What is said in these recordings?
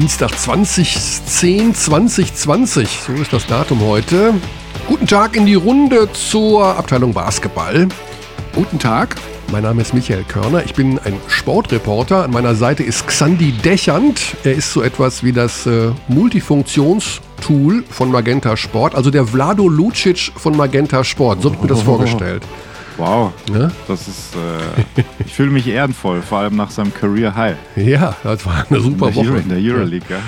Dienstag 2010 2020. So ist das Datum heute. Guten Tag in die Runde zur Abteilung Basketball. Guten Tag. Mein Name ist Michael Körner. Ich bin ein Sportreporter. An meiner Seite ist Xandi Dechand. Er ist so etwas wie das äh, Multifunktionstool von Magenta Sport, also der Vlado Lucic von Magenta Sport. So habe ich mir das vorgestellt. Wow, ja? das ist, äh, ich fühle mich ehrenvoll, vor allem nach seinem Career High. Ja, das war eine super in Woche. Euro, in der Euroleague, ja.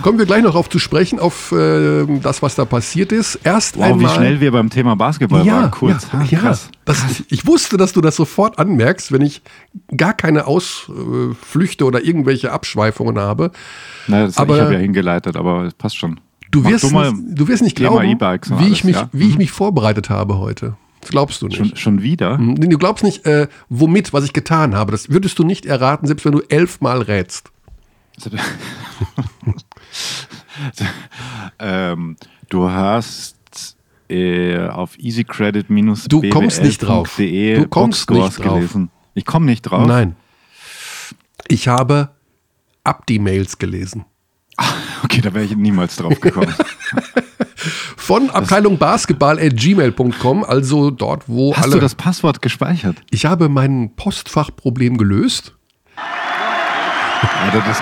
Kommen wir gleich noch auf zu sprechen, auf äh, das, was da passiert ist. Erst wow, einmal. wie schnell wir beim Thema Basketball ja, waren, kurz. Ja, ja, krass. Das, ich wusste, dass du das sofort anmerkst, wenn ich gar keine Ausflüchte oder irgendwelche Abschweifungen habe. Naja, das aber, ich habe ja hingeleitet, aber es passt schon. Du wirst, du, du wirst nicht glauben, e wie, ich mich, ja? wie ich mhm. mich vorbereitet habe heute. Das glaubst du nicht. Schon, schon wieder? Mhm. Du glaubst nicht, äh, womit, was ich getan habe. Das würdest du nicht erraten, selbst wenn du elfmal rätst. ähm, du hast äh, auf easycredit minus Du kommst nicht drauf. Du kommst nicht drauf. Gelesen. Ich komme nicht drauf. Nein. Ich habe Abdi-Mails gelesen. Okay, da wäre ich niemals drauf gekommen. Von Abteilung Basketball at gmail.com, also dort, wo Hast alle. Hast du das Passwort gespeichert? Ich habe mein Postfachproblem gelöst. Alter, das,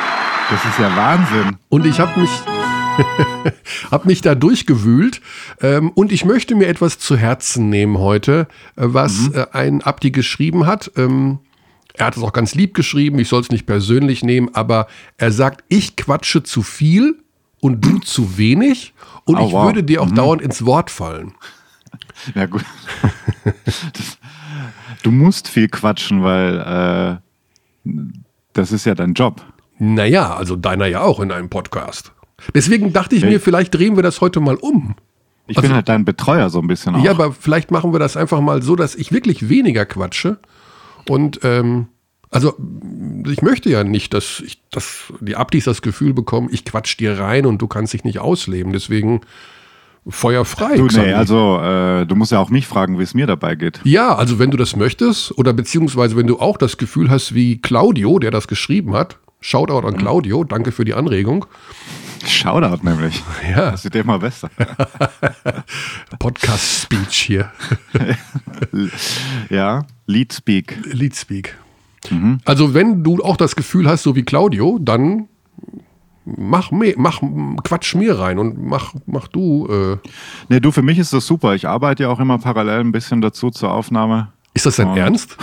das ist ja Wahnsinn. Und ich habe mich. hab mich da durchgewühlt ähm, und ich möchte mir etwas zu Herzen nehmen heute, äh, was mhm. äh, ein Abdi geschrieben hat. Ähm, er hat es auch ganz lieb geschrieben, ich soll es nicht persönlich nehmen, aber er sagt, ich quatsche zu viel und du zu wenig und oh, ich wow. würde dir auch mhm. dauernd ins Wort fallen. Ja, gut. Das, du musst viel quatschen, weil äh, das ist ja dein Job. Naja, also deiner ja auch in einem Podcast. Deswegen dachte ich mir, vielleicht drehen wir das heute mal um. Ich also, bin halt dein Betreuer so ein bisschen auch. Ja, aber vielleicht machen wir das einfach mal so, dass ich wirklich weniger quatsche. Und ähm, also ich möchte ja nicht, dass, ich, dass die Abdis das Gefühl bekommen, ich quatsch dir rein und du kannst dich nicht ausleben. Deswegen feuerfrei. Du, nee, also äh, du musst ja auch mich fragen, wie es mir dabei geht. Ja, also wenn du das möchtest oder beziehungsweise wenn du auch das Gefühl hast wie Claudio, der das geschrieben hat, Shoutout an mhm. Claudio, danke für die Anregung. Shoutout nämlich. Ja. Das wird immer besser. Podcast-Speech hier. ja, Lead Speak. Lead Speak. Mhm. Also wenn du auch das Gefühl hast, so wie Claudio, dann mach, mehr, mach Quatsch mir rein und mach, mach du. Äh. Nee, du, für mich ist das super. Ich arbeite ja auch immer parallel ein bisschen dazu zur Aufnahme. Ist das dein Ernst?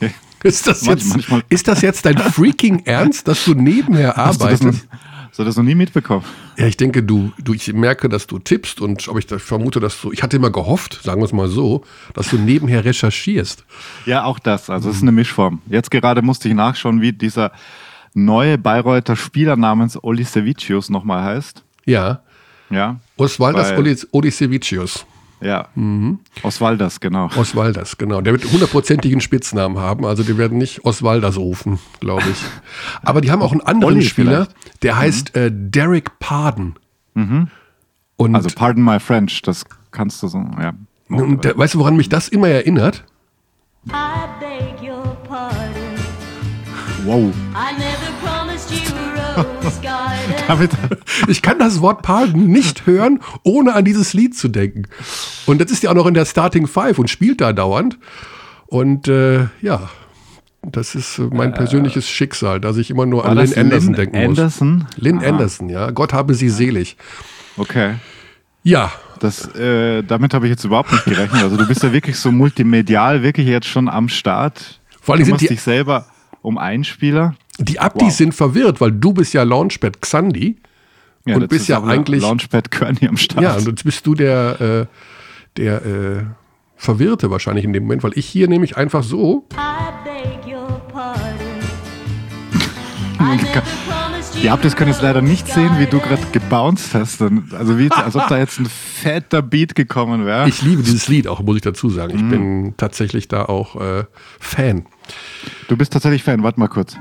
ist, das jetzt, manchmal. ist das jetzt dein freaking Ernst, dass du nebenher arbeitest? Hast du das noch nie mitbekommen? Ja, ich denke, du, du, ich merke, dass du tippst und aber ich vermute, dass du, ich hatte immer gehofft, sagen wir es mal so, dass du nebenher recherchierst. Ja, auch das. Also es ist eine Mischform. Jetzt gerade musste ich nachschauen, wie dieser neue Bayreuther Spieler namens Olisevicius nochmal heißt. Ja. Ja. Osvaldas Olisevicius. Ja. Mhm. Oswaldas, genau. Oswaldas, genau. Der wird hundertprozentigen Spitznamen haben. Also die werden nicht Oswaldas rufen, glaube ich. Aber die haben auch einen anderen Olli Spieler, vielleicht. der heißt mhm. äh, Derek Pardon. Mhm. Und also Pardon my French, das kannst du so, ja. Und der, weißt du, woran mich das immer erinnert? Wow. ich kann das Wort Pardon nicht hören, ohne an dieses Lied zu denken. Und das ist ja auch noch in der Starting Five und spielt da dauernd. Und äh, ja, das ist mein äh, persönliches Schicksal, dass ich immer nur an Lynn Anderson Lynn denken Anderson? muss. Lynn Aha. Anderson, ja. Gott habe sie selig. Okay. Ja. Das, äh, damit habe ich jetzt überhaupt nicht gerechnet. Also du bist ja wirklich so multimedial, wirklich jetzt schon am Start. Vor allem sind die, dich selber um einen Spieler. Die Abdis wow. sind verwirrt, weil du bist ja Launchpad Xandi. Ja, und bist ja eigentlich. Launchpad Körny am Start. Ja, und jetzt bist du der, äh, der äh, Verwirrte wahrscheinlich in dem Moment, weil ich hier nämlich einfach so. Die Abdis können jetzt leider nicht sehen, wie du gerade gebounced hast. Also wie, als ob da jetzt ein fetter Beat gekommen wäre. Ich liebe dieses Lied auch, muss ich dazu sagen. Ich mm. bin tatsächlich da auch äh, Fan. Du bist tatsächlich Fan, warte mal kurz.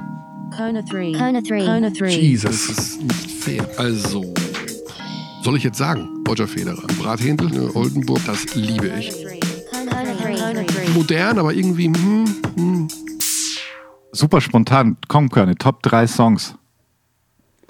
Kona 3. Kona 3. Kona 3. Jesus. Das ist nicht fair. Also, soll ich jetzt sagen, Roger Federer. Brathändel, ne, Oldenburg, das liebe ich. Modern, aber irgendwie. Hm, hm. Super spontan. Komm, Körne, Top 3 Songs.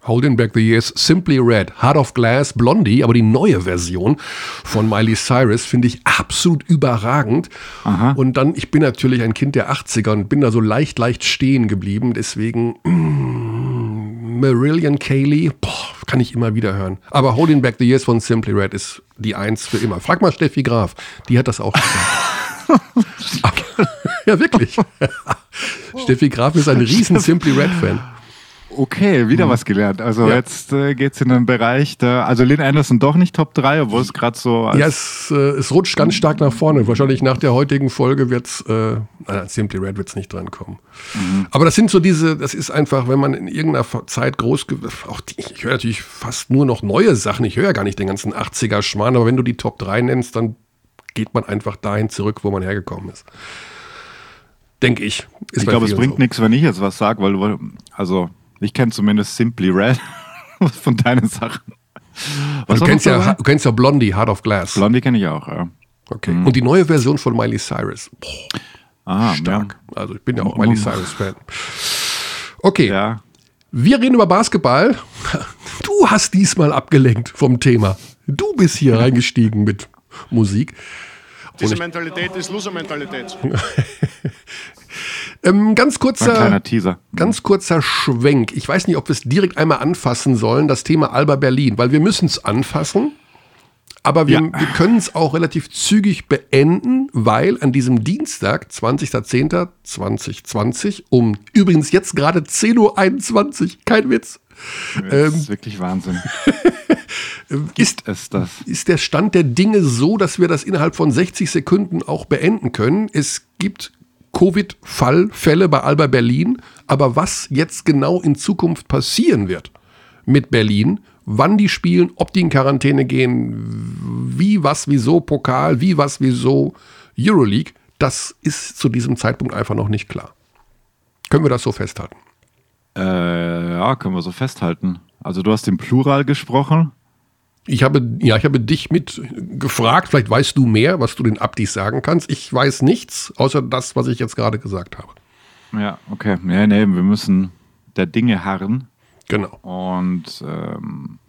Holding Back the Years, Simply Red, Heart of Glass, Blondie, aber die neue Version von Miley Cyrus finde ich absolut überragend. Aha. Und dann, ich bin natürlich ein Kind der 80er und bin da so leicht, leicht stehen geblieben. Deswegen mm, Marillion Kaylee, boah, kann ich immer wieder hören. Aber Holding Back the Years von Simply Red ist die Eins für immer. Frag mal Steffi Graf, die hat das auch gesagt. Ja, wirklich. Steffi Graf ist ein riesen Simply Red-Fan. Okay, wieder was gelernt. Also Mhm. Ja. jetzt äh, geht es in den Bereich der, also Lynn Anderson doch nicht Top 3, obwohl es gerade so Ja, es, äh, es rutscht ganz stark nach vorne. Wahrscheinlich nach der heutigen Folge wird's, äh, nein, Simply Red wird's nicht drankommen. Aber das sind so diese, das ist einfach, wenn man in irgendeiner Zeit groß, auch die, ich höre natürlich fast nur noch neue Sachen. Ich höre ja gar nicht den ganzen 80er Schmarrn, aber wenn du die Top 3 nennst, dann geht man einfach dahin zurück, wo man hergekommen ist. Denke ich. Ist Ich glaube, es bringt so. nichts, wenn ich jetzt was sage, weil du, also ich kenne zumindest Simply Red von deinen Sachen. Was Du kennst, ja, du kennst ja Blondie, Heart of Glass. Blondie kenne ich auch, ja. Okay. Und die neue Version von Miley Cyrus. Boah, Ah, stark. Also ich bin ja auch Miley Cyrus-Fan. Okay. Ja. ja. Wir reden über Basketball. Du hast diesmal abgelenkt vom Thema. Du bist hier reingestiegen mit Musik. Diese Mentalität ist Loser-Mentalität. Ähm, ganz Ein kleiner kurzer, Teaser. ganz kurzer Schwenk. Ich weiß nicht, ob wir es direkt einmal anfassen sollen, das Thema Alba Berlin, weil wir müssen es anfassen. Aber wir, Ja. wir können es auch relativ zügig beenden, weil an diesem Dienstag, 20.10.2020, um übrigens jetzt gerade 10.21 Uhr, kein Witz, Das ähm, ist wirklich Wahnsinn. ist, Ist das? ist der Stand der Dinge so, dass wir das innerhalb von 60 Sekunden auch beenden können. Es gibt Covid-Fallfälle bei Alba Berlin, aber was jetzt genau in Zukunft passieren wird mit Berlin, wann die spielen, ob die in Quarantäne gehen, wie, was, wieso Pokal, wie, was, wieso Euroleague, das ist zu diesem Zeitpunkt einfach noch nicht klar. Können wir das so festhalten? Äh, ja, können wir so festhalten. Also du hast im Plural gesprochen. Ich habe, ja, ich habe dich mit gefragt, vielleicht weißt du mehr, was du den Abdis sagen kannst. Ich weiß nichts, außer das, was ich jetzt gerade gesagt habe. Ja, okay. Nee, nee, wir müssen der Dinge harren. Genau. Und ähm,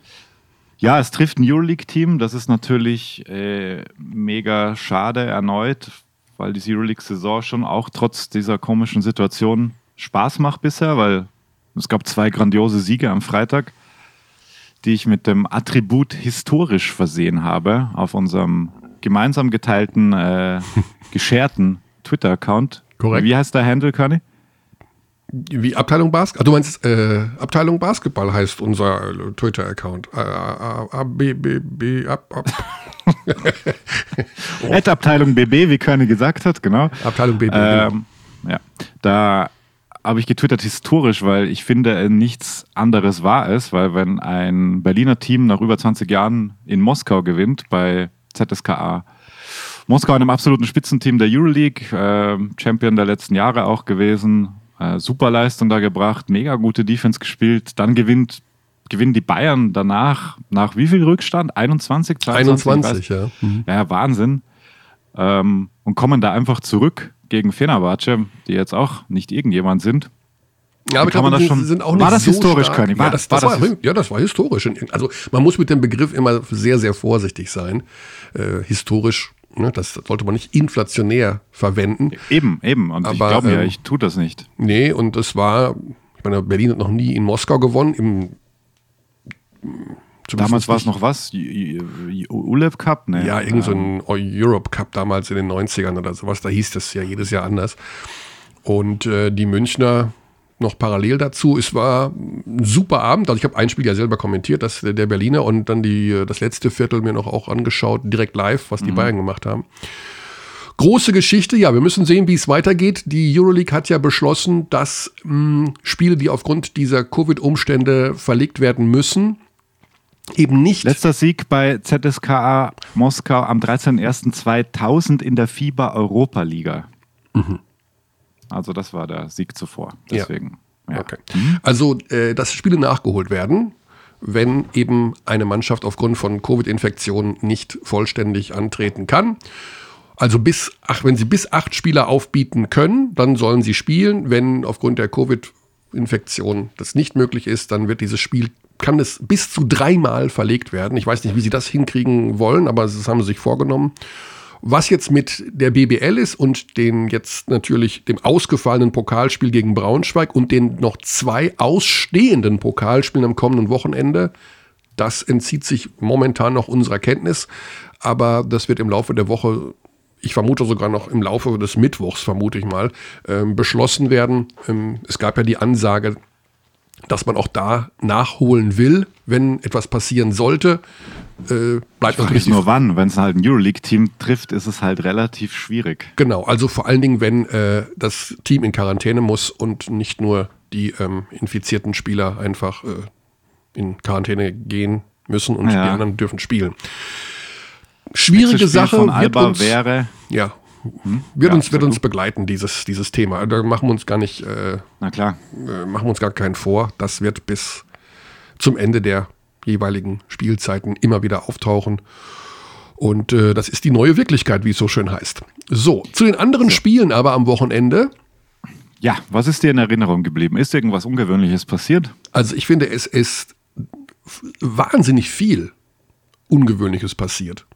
ja, es trifft ein Euroleague-Team. Das ist natürlich äh, mega schade erneut, weil die Euroleague-Saison schon auch trotz dieser komischen Situation Spaß macht bisher, weil es gab zwei grandiose Siege am Freitag, die ich mit dem Attribut historisch versehen habe auf unserem gemeinsam geteilten, äh, gescherten Twitter-Account. Korrekt. Wie heißt der Handle, Conny? Wie Abteilung Basketball? Du meinst, äh, Abteilung Basketball heißt unser äh, Twitter-Account. Äh, A, A, B, B, B, ab, ab. At Abteilung BB, wie Körne gesagt hat, genau. Abteilung BB. genau. Ähm, ja, da habe ich getwittert historisch, weil ich finde, nichts anderes war es, weil wenn ein Berliner Team nach über 20 Jahren in Moskau gewinnt bei ZSKA, Moskau einem absoluten Spitzenteam der Euroleague, äh, Champion der letzten Jahre auch gewesen, äh, super Leistung da gebracht, mega gute Defense gespielt, dann gewinnt gewinnen die Bayern danach nach wie viel Rückstand? 21, 22? 21, Ich weiß- ja. Mhm. ja, Wahnsinn. Ähm, und kommen da einfach zurück gegen Fenerbahce, die jetzt auch nicht irgendjemand sind. Ja, aber ich kann man glaube, das schon- sind auch war nicht das so historisch, stark. König? War- ja, das, war das das war, his- ja, das war historisch. Also man muss mit dem Begriff immer sehr, sehr vorsichtig sein. Äh, historisch, ne, das sollte man nicht inflationär verwenden. Eben, eben. Und ich Aber, glaube mir, ähm, ich tue das nicht. Nee, und es war, ich meine, Berlin hat noch nie in Moskau gewonnen. Im, Damals war es noch was? Ulev Cup? Nee. Ja, irgend so Ähm, ein Europe Cup damals in den 90ern oder sowas. Da hieß das ja jedes Jahr anders. Und äh, die Münchner noch parallel dazu. Es war ein super Abend. Also ich habe ein Spiel ja selber kommentiert, das der Berliner und dann die, äh, das letzte Viertel mir noch auch angeschaut, direkt live, was die Bayern gemacht haben. Große Geschichte, ja, wir müssen sehen, wie es weitergeht. Die Euroleague hat ja beschlossen, dass mh, Spiele, die aufgrund dieser Covid-Umstände verlegt werden müssen, eben nicht Letzter Sieg bei ZSKA Moskau am 13.01.2000 in der FIBA Europa Liga. Also das war der Sieg zuvor. Ja. Deswegen. Ja. Okay. Also, äh, dass Spiele nachgeholt werden, wenn eben eine Mannschaft aufgrund von Covid-Infektionen nicht vollständig antreten kann. Also bis, ach, wenn sie bis acht Spieler aufbieten können, dann sollen sie spielen. Wenn aufgrund der Covid-Infektion das nicht möglich ist, dann wird dieses Spiel kann es bis zu dreimal verlegt werden. Ich weiß nicht, wie sie das hinkriegen wollen, aber das haben sie sich vorgenommen. Was jetzt mit der BBL ist und den jetzt natürlich dem ausgefallenen Pokalspiel gegen Braunschweig und den noch zwei ausstehenden Pokalspielen am kommenden Wochenende, das entzieht sich momentan noch unserer Kenntnis, aber das wird im Laufe der Woche, ich vermute sogar noch im Laufe des Mittwochs, vermute ich mal, ähm, beschlossen werden. Ähm, es gab ja die Ansage, dass man auch da nachholen will, wenn etwas passieren sollte. Äh, bleibt natürlich nur wann. Wenn es halt ein Euroleague-Team trifft, ist es halt relativ schwierig. Genau, also vor allen Dingen, wenn äh, das Team in Quarantäne muss und nicht nur die ähm, infizierten Spieler einfach äh, in Quarantäne gehen müssen und ja. die anderen dürfen spielen. Schwierige Sache. Von Alba uns, wäre. Ja? Wird, ja, uns, wird uns begleiten, dieses, dieses Thema. Da machen wir uns gar nicht, äh, Na klar. Äh, machen wir uns gar keinen vor. Das wird bis zum Ende der jeweiligen Spielzeiten immer wieder auftauchen. Und äh, das ist die neue Wirklichkeit, wie es so schön heißt. So, zu den anderen so. Spielen aber am Wochenende. Ja, was ist dir in Erinnerung geblieben? Ist irgendwas Ungewöhnliches passiert? Also ich finde, es ist wahnsinnig viel Ungewöhnliches passiert.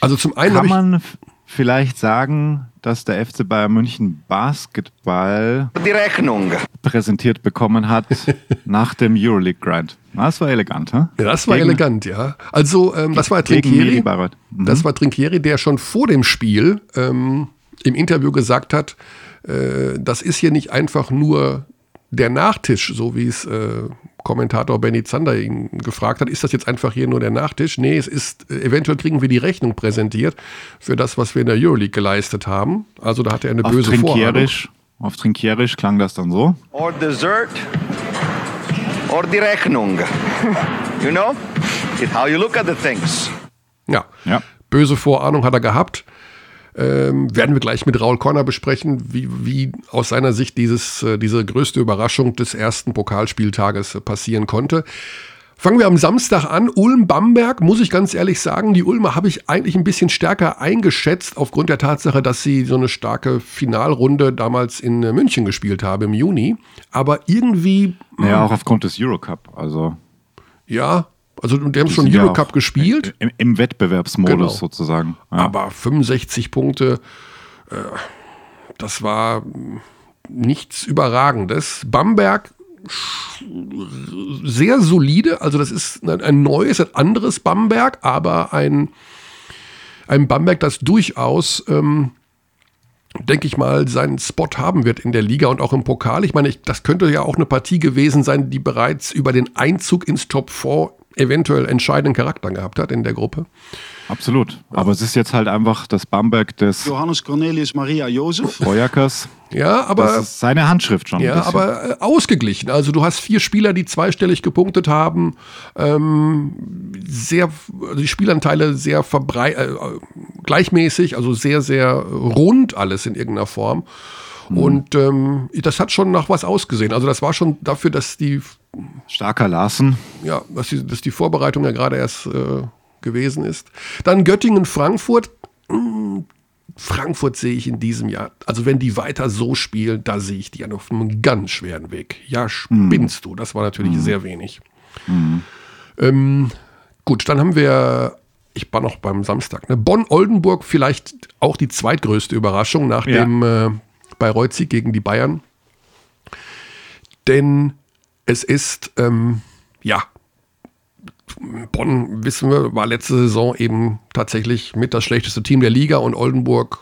Also zum einen. Kann man vielleicht sagen, dass der FC Bayern München Basketball die Rechnung präsentiert bekommen hat nach dem Euroleague Grind. Das war elegant, hm? Ja, das war Gegen, elegant, ja. Also ähm, das war Trinkieri, mhm. das war Trinkieri, der schon vor dem Spiel ähm, im Interview gesagt hat, äh, das ist hier nicht einfach nur der Nachtisch, so wie es äh, Kommentator Benny Zander ihn gefragt hat, ist das jetzt einfach hier nur der Nachtisch? Nee, es ist, äh, eventuell kriegen wir die Rechnung präsentiert für das, was wir in der Euroleague geleistet haben. Also da hat er eine auf böse Trinkierisch, Auf Trinkierisch klang das dann so. Or dessert or die Rechnung. you know? It's how you look at the things. Ja. ja. Böse Vorahnung hat er gehabt. Ähm, werden wir gleich mit Raul Corner besprechen, wie, wie aus seiner Sicht dieses, äh, diese größte Überraschung des ersten Pokalspieltages äh, passieren konnte. Fangen wir am Samstag an. Ulm-Bamberg, muss ich ganz ehrlich sagen, die Ulmer habe ich eigentlich ein bisschen stärker eingeschätzt, aufgrund der Tatsache, dass sie so eine starke Finalrunde damals in äh, München gespielt haben im Juni. Aber irgendwie. Ja, auch aufgrund des Eurocup. Also. Ja, also die haben schon Eurocup gespielt. Im, Im, Wettbewerbsmodus genau. sozusagen. Ja. Aber 65 Punkte, äh, das war nichts Überragendes. Bamberg sehr solide, also das ist ein neues, ein anderes Bamberg, aber ein, ein Bamberg, das durchaus ähm, denke ich mal, seinen Spot haben wird in der Liga und auch im Pokal. Ich meine, ich, das könnte ja auch eine Partie gewesen sein, die bereits über den Einzug ins Top 4 eventuell entscheidenden Charakter gehabt hat in der Gruppe. Absolut. Aber es ist jetzt halt einfach das Bamberg des Johannes Cornelius Maria Josef. Boyakas. Ja, aber. Das ist seine Handschrift schon. Ja, aber äh, ausgeglichen. Also du hast vier Spieler, die zweistellig gepunktet haben. Ähm, sehr, also die Spielanteile sehr verbrei äh, gleichmäßig, also sehr, sehr rund alles in irgendeiner Form. Mhm. Und ähm, das hat schon nach was ausgesehen. Also das war schon dafür, dass die starker Larsen. Ja, dass die, dass die Vorbereitung ja gerade erst äh, gewesen ist. Dann Göttingen, Frankfurt. Hm, Frankfurt sehe ich in diesem Jahr, also wenn die weiter so spielen, da sehe ich die ja auf einem ganz schweren Weg. Ja, spinnst mhm. du. Das war natürlich mhm. sehr wenig. Mhm. Ähm, gut, dann haben wir, ich war noch beim Samstag, ne? Bonn-Oldenburg vielleicht auch die zweitgrößte Überraschung nach ja. dem äh, Bayreuth-Sieg gegen die Bayern. Denn es ist, ähm, ja, Bonn, wissen wir, war letzte Saison eben tatsächlich mit das schlechteste Team der Liga und Oldenburg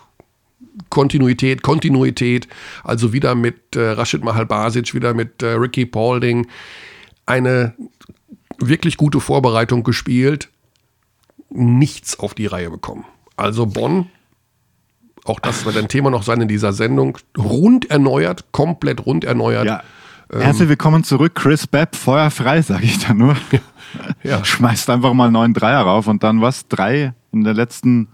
Kontinuität, Kontinuität, also wieder mit äh, Rashid Mahal Basic, wieder mit äh, Ricky Paulding, eine wirklich gute Vorbereitung gespielt, nichts auf die Reihe bekommen. Also Bonn auch das wird ein Thema noch sein in dieser Sendung, rund erneuert, komplett rund erneuert. Ja. Ähm, Herzlich willkommen zurück, Chris Bepp, feuerfrei, sage ich da nur. Ja. Schmeißt einfach mal neun Dreier rauf und dann was? Drei in der letzten,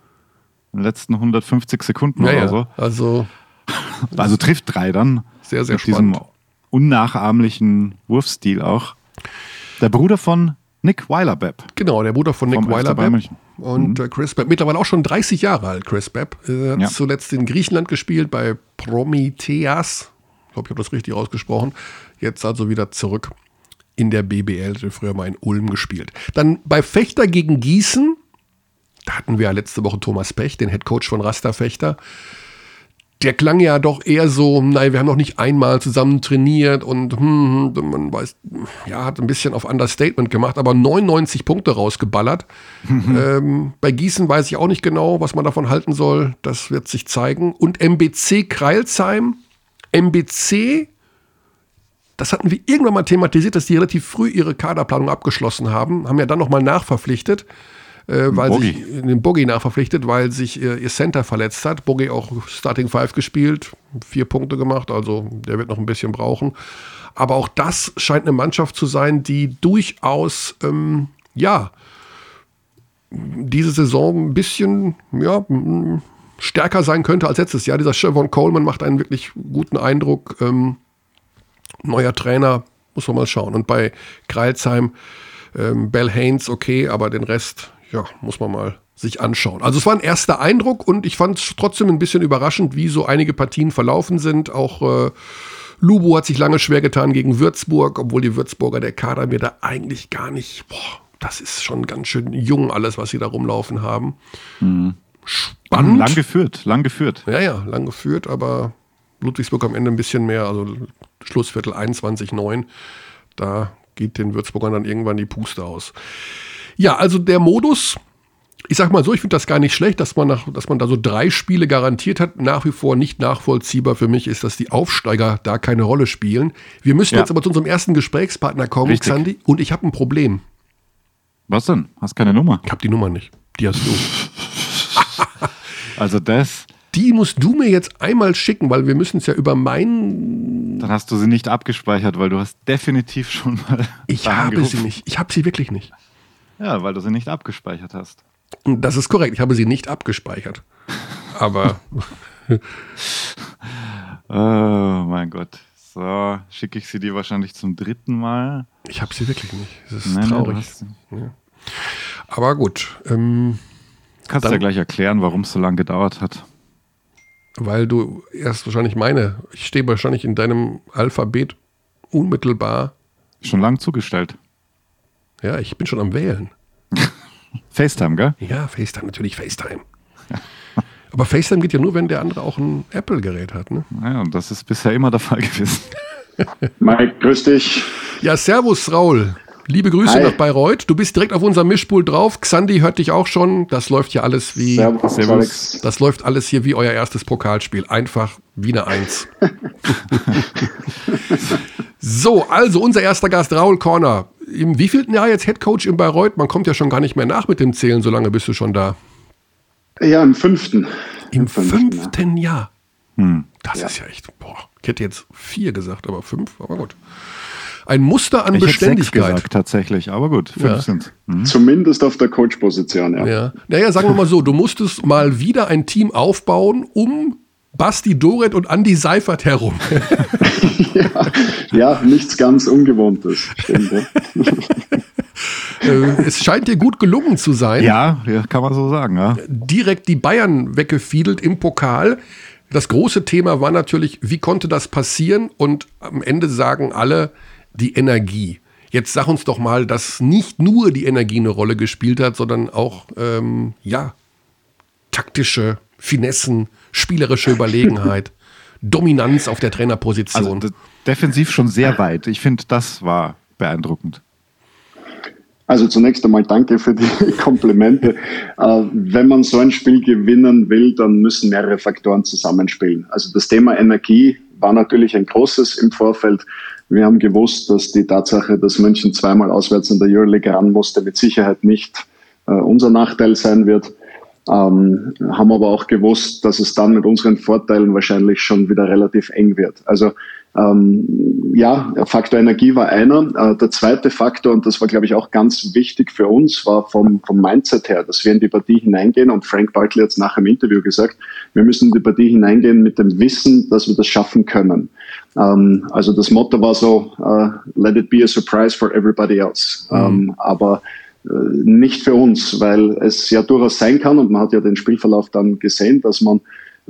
in den letzten 150 Sekunden ja, oder so. Also, also trifft drei dann. Sehr, sehr mit spannend. Diesem unnachahmlichen Wurfstil auch. Der Bruder von Nick Weiler-Bepp. Genau, der Bruder von Nick Weiler-Bepp. Und mhm. Äh, Chris Bepp, mittlerweile auch schon 30 Jahre alt, Chris Bepp. Er hat ja. zuletzt in Griechenland gespielt bei Prometheas. Ich glaube, ich habe das richtig ausgesprochen. Jetzt also wieder zurück in der BBL, der früher mal in Ulm gespielt. Dann bei Fechter gegen Gießen, da hatten wir ja letzte Woche Thomas Pech, den Head Coach von Rasta Fechter. Der klang ja doch eher so, nein, wir haben noch nicht einmal zusammen trainiert und hm, hm, man weiß, ja, hat ein bisschen auf Understatement gemacht, aber 99 Punkte rausgeballert. ähm, bei Gießen weiß ich auch nicht genau, was man davon halten soll. Das wird sich zeigen. Und MBC Kreilsheim, MBC das hatten wir irgendwann mal thematisiert, dass die relativ früh ihre Kaderplanung abgeschlossen haben, haben ja dann nochmal nachverpflichtet, äh, weil Bogey. sich den Bogey nachverpflichtet, weil sich äh, ihr Center verletzt hat. Bogey auch Starting Five gespielt, vier Punkte gemacht, also der wird noch ein bisschen brauchen. Aber auch das scheint eine Mannschaft zu sein, die durchaus, ähm, ja, diese Saison ein bisschen, ja, stärker sein könnte als letztes Jahr. Dieser Chevron Coleman macht einen wirklich guten Eindruck. Ähm, neuer Trainer, muss man mal schauen. Und bei Kreilsheim, ähm, Bell Haynes, okay, aber den Rest, ja, muss man mal sich anschauen. Also es war ein erster Eindruck und ich fand es trotzdem ein bisschen überraschend, wie so einige Partien verlaufen sind. Auch äh, Lubo hat sich lange schwer getan gegen Würzburg, obwohl die Würzburger, der Kader mir da eigentlich gar nicht, boah, das ist schon ganz schön jung alles, was sie da rumlaufen haben. Spannend. Lang geführt, lang geführt. Ja, ja, lang geführt, aber Ludwigsburg am Ende ein bisschen mehr, also Schlussviertel 21-9. Da geht den Würzburgern dann irgendwann die Puste aus. Ja, also der Modus, ich sag mal so, ich finde das gar nicht schlecht, dass man, nach, dass man da so drei Spiele garantiert hat. Nach wie vor nicht nachvollziehbar für mich ist, dass die Aufsteiger da keine Rolle spielen. Wir müssen Ja. jetzt aber zu unserem ersten Gesprächspartner kommen, Richtig. Xandi, und ich habe ein Problem. Was denn? Hast keine Nummer. Ich habe die Nummer nicht. Die hast du. Also das, Die musst du mir jetzt einmal schicken, weil wir müssen es ja über meinen dann hast du sie nicht abgespeichert, weil du hast definitiv schon mal. Ich habe sie nicht. Ich habe sie wirklich nicht. Ja, weil du sie nicht abgespeichert hast. Das ist korrekt. Ich habe sie nicht abgespeichert. Aber Oh mein Gott. So, schicke ich sie dir wahrscheinlich zum dritten Mal. ich habe sie wirklich nicht. Das ist Nein, du traurig. hast sie. Aber gut, ähm, Kannst Dann- ja gleich erklären, warum es so lange gedauert hat. weil du erst wahrscheinlich meine, ich stehe wahrscheinlich in deinem Alphabet unmittelbar. Schon lang zugestellt. Ja, ich bin schon am Wählen. FaceTime, gell? Ja, FaceTime, natürlich FaceTime. Aber FaceTime geht ja nur, wenn der andere auch ein Apple-Gerät hat. Ne? Ja, und das ist bisher immer der Fall gewesen. Mike, grüß dich. Ja, Servus, Raul. Liebe Grüße Hi. nach Bayreuth. Du bist direkt auf unserem Mischpult drauf. Xandi hört dich auch schon. Das läuft ja alles wie. Servus, Servus. Das läuft alles hier wie euer erstes Pokalspiel. Einfach wie eine Eins. so, also unser erster Gast, Raul Korner. Im wievielten Jahr jetzt Headcoach in Bayreuth? Man kommt ja schon gar nicht mehr nach mit dem Zählen, so lange bist du schon da. Ja, im fünften. Im fünften, fünften Jahr. Hm. Das ist ja echt, boah, ich hätte jetzt vier gesagt, aber fünf, aber gut. Ein Muster an Ich hätte sechs Beständigkeit. gesagt, tatsächlich, aber gut, fünf Ja. sind. ja. Hm. Zumindest auf der Coach-Position, ja. Ja. Naja, sagen wir mal so, du musstest mal wieder ein Team aufbauen um Basti Doret und Andy Seifert herum. Ja, nichts ganz Ungewohntes. Stimmt, ja. Äh, es scheint dir gut gelungen zu sein. Ja, ja, kann man so sagen, ja. Direkt die Bayern weggefiedelt im Pokal. Das große Thema war natürlich, wie konnte das passieren? Und am Ende sagen alle, die Energie. Jetzt sag uns doch mal, dass nicht nur die Energie eine Rolle gespielt hat, sondern auch, ähm, ja, taktische Finessen, spielerische Überlegenheit, Dominanz auf der Also Trainerposition. d- defensiv schon sehr weit. Ich finde, das war beeindruckend. Also zunächst einmal danke für die Komplimente. Äh, wenn man so ein Spiel gewinnen will, dann müssen mehrere Faktoren zusammenspielen. Also das Thema Energie war natürlich ein großes im Vorfeld. Wir haben gewusst, dass die Tatsache, dass München zweimal auswärts in der Euroleague ran musste, mit Sicherheit nicht äh, unser Nachteil sein wird. Ähm, haben aber auch gewusst, dass es dann mit unseren Vorteilen wahrscheinlich schon wieder relativ eng wird. Also ähm, ja, Faktor Energie war einer. Äh, der zweite Faktor, und das war, glaube ich, auch ganz wichtig für uns, war vom, vom Mindset her, dass wir in die Partie hineingehen. Und Frank Barkley hat es nach dem Interview gesagt, wir müssen in die Partie hineingehen mit dem Wissen, dass wir das schaffen können. Ähm, also das Motto war so, äh, let it be a surprise for everybody else. Ähm, aber äh, nicht für uns, weil es ja durchaus sein kann, und man hat ja den Spielverlauf dann gesehen, dass man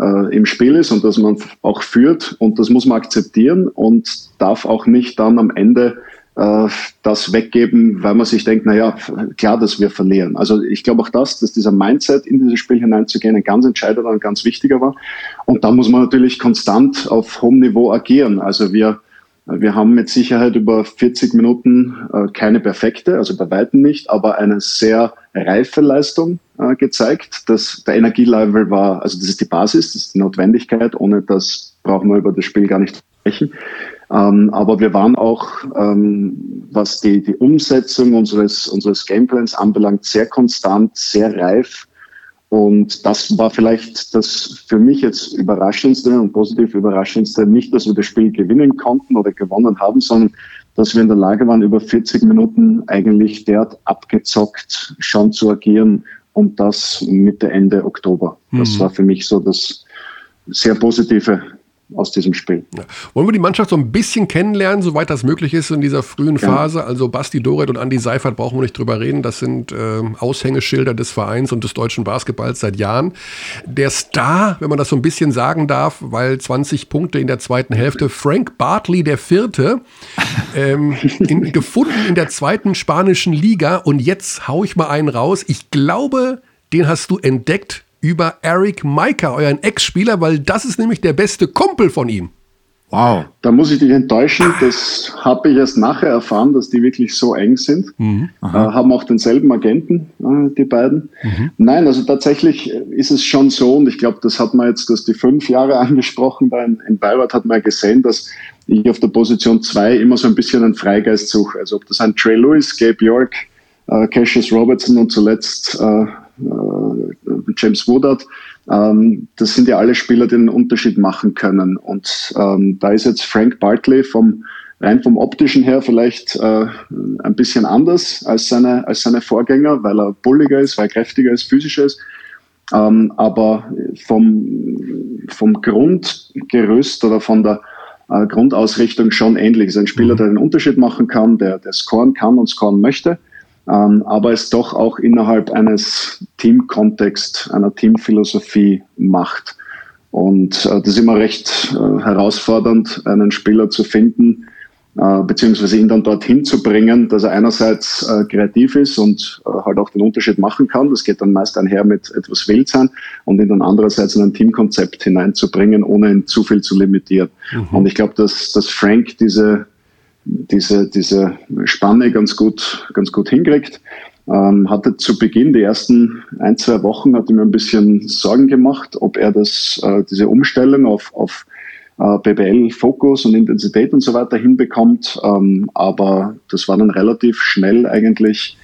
äh, im Spiel ist und dass man auch führt und das muss man akzeptieren und darf auch nicht dann am Ende das weggeben, weil man sich denkt, naja, klar, dass wir verlieren. Also ich glaube auch das, dass dieser Mindset in dieses Spiel hineinzugehen ein ganz entscheidender und ganz wichtiger war. Und da muss man natürlich konstant auf hohem Niveau agieren. Also wir, wir haben mit Sicherheit über 40 Minuten äh, keine perfekte, also bei weitem nicht, aber eine sehr reife Leistung äh, gezeigt. dass der Energielevel war, also das ist die Basis, das ist die Notwendigkeit. Ohne das brauchen wir über das Spiel gar nicht sprechen. Ähm, aber wir waren auch, ähm, was die, die Umsetzung unseres, unseres Gameplans anbelangt, sehr konstant, sehr reif. Und das war vielleicht das für mich jetzt überraschendste und positiv überraschendste, nicht, dass wir das Spiel gewinnen konnten oder gewonnen haben, sondern dass wir in der Lage waren, über 40 Minuten eigentlich derart abgezockt schon zu agieren und das Mitte, Ende Oktober. Das mhm. war für mich so das sehr positive aus diesem Spiel. Ja. Wollen wir die Mannschaft so ein bisschen kennenlernen, soweit das möglich ist in dieser frühen ja. Phase? Also Basti Doret und Andy Seifert brauchen wir nicht drüber reden. Das sind äh, Aushängeschilder des Vereins und des deutschen Basketballs seit Jahren. Der Star, wenn man das so ein bisschen sagen darf, weil 20 Punkte in der zweiten Hälfte, Frank Bartley der Vierte, ähm, in, gefunden in der zweiten spanischen Liga. Und jetzt hau ich mal einen raus. Ich glaube, den hast du entdeckt über Eric Maika, euren Ex-Spieler, weil das ist nämlich der beste Kumpel von ihm. Wow. Da muss ich dich enttäuschen. Das habe ich erst nachher erfahren, dass die wirklich so eng sind. Mhm. Äh, haben auch denselben Agenten, äh, die beiden. Mhm. Nein, also tatsächlich ist es schon so, und ich glaube, das hat man jetzt, dass die fünf Jahre angesprochen, da in, in Bayreuth hat man ja gesehen, dass ich auf der Position zwei immer so ein bisschen einen Freigeist suche. Also ob das ein Trey Lewis, Gabe York, äh, Cassius Robertson und zuletzt äh, äh, James Woodard, ähm, das sind ja alle Spieler, die einen Unterschied machen können. Und ähm, da ist jetzt Frank Bartley vom rein vom optischen her vielleicht äh, ein bisschen anders als seine, als seine Vorgänger, weil er bulliger ist, weil er kräftiger ist, physischer ist. Ähm, aber vom, vom Grundgerüst oder von der äh, Grundausrichtung schon ähnlich. Ist ein Spieler, mhm. der den Unterschied machen kann, der, der scoren kann und scoren möchte ähm, aber es doch auch innerhalb eines Teamkontext, einer Teamphilosophie macht. Und äh, das ist immer recht äh, herausfordernd, einen Spieler zu finden, äh, beziehungsweise ihn dann dorthin zu bringen, dass er einerseits äh, kreativ ist und äh, halt auch den Unterschied machen kann. Das geht dann meist einher mit etwas wild sein und ihn dann andererseits in ein Teamkonzept hineinzubringen, ohne ihn zu viel zu limitieren. Mhm. Und ich glaube, dass, dass Frank diese diese, diese Spanne ganz gut, ganz gut hinkriegt. Ähm, hatte zu Beginn, die ersten ein, zwei Wochen, hatte mir ein bisschen Sorgen gemacht, ob er das, äh, diese Umstellung auf, auf äh, BBL, Fokus und Intensität und so weiter hinbekommt. Ähm, aber das war dann relativ schnell eigentlich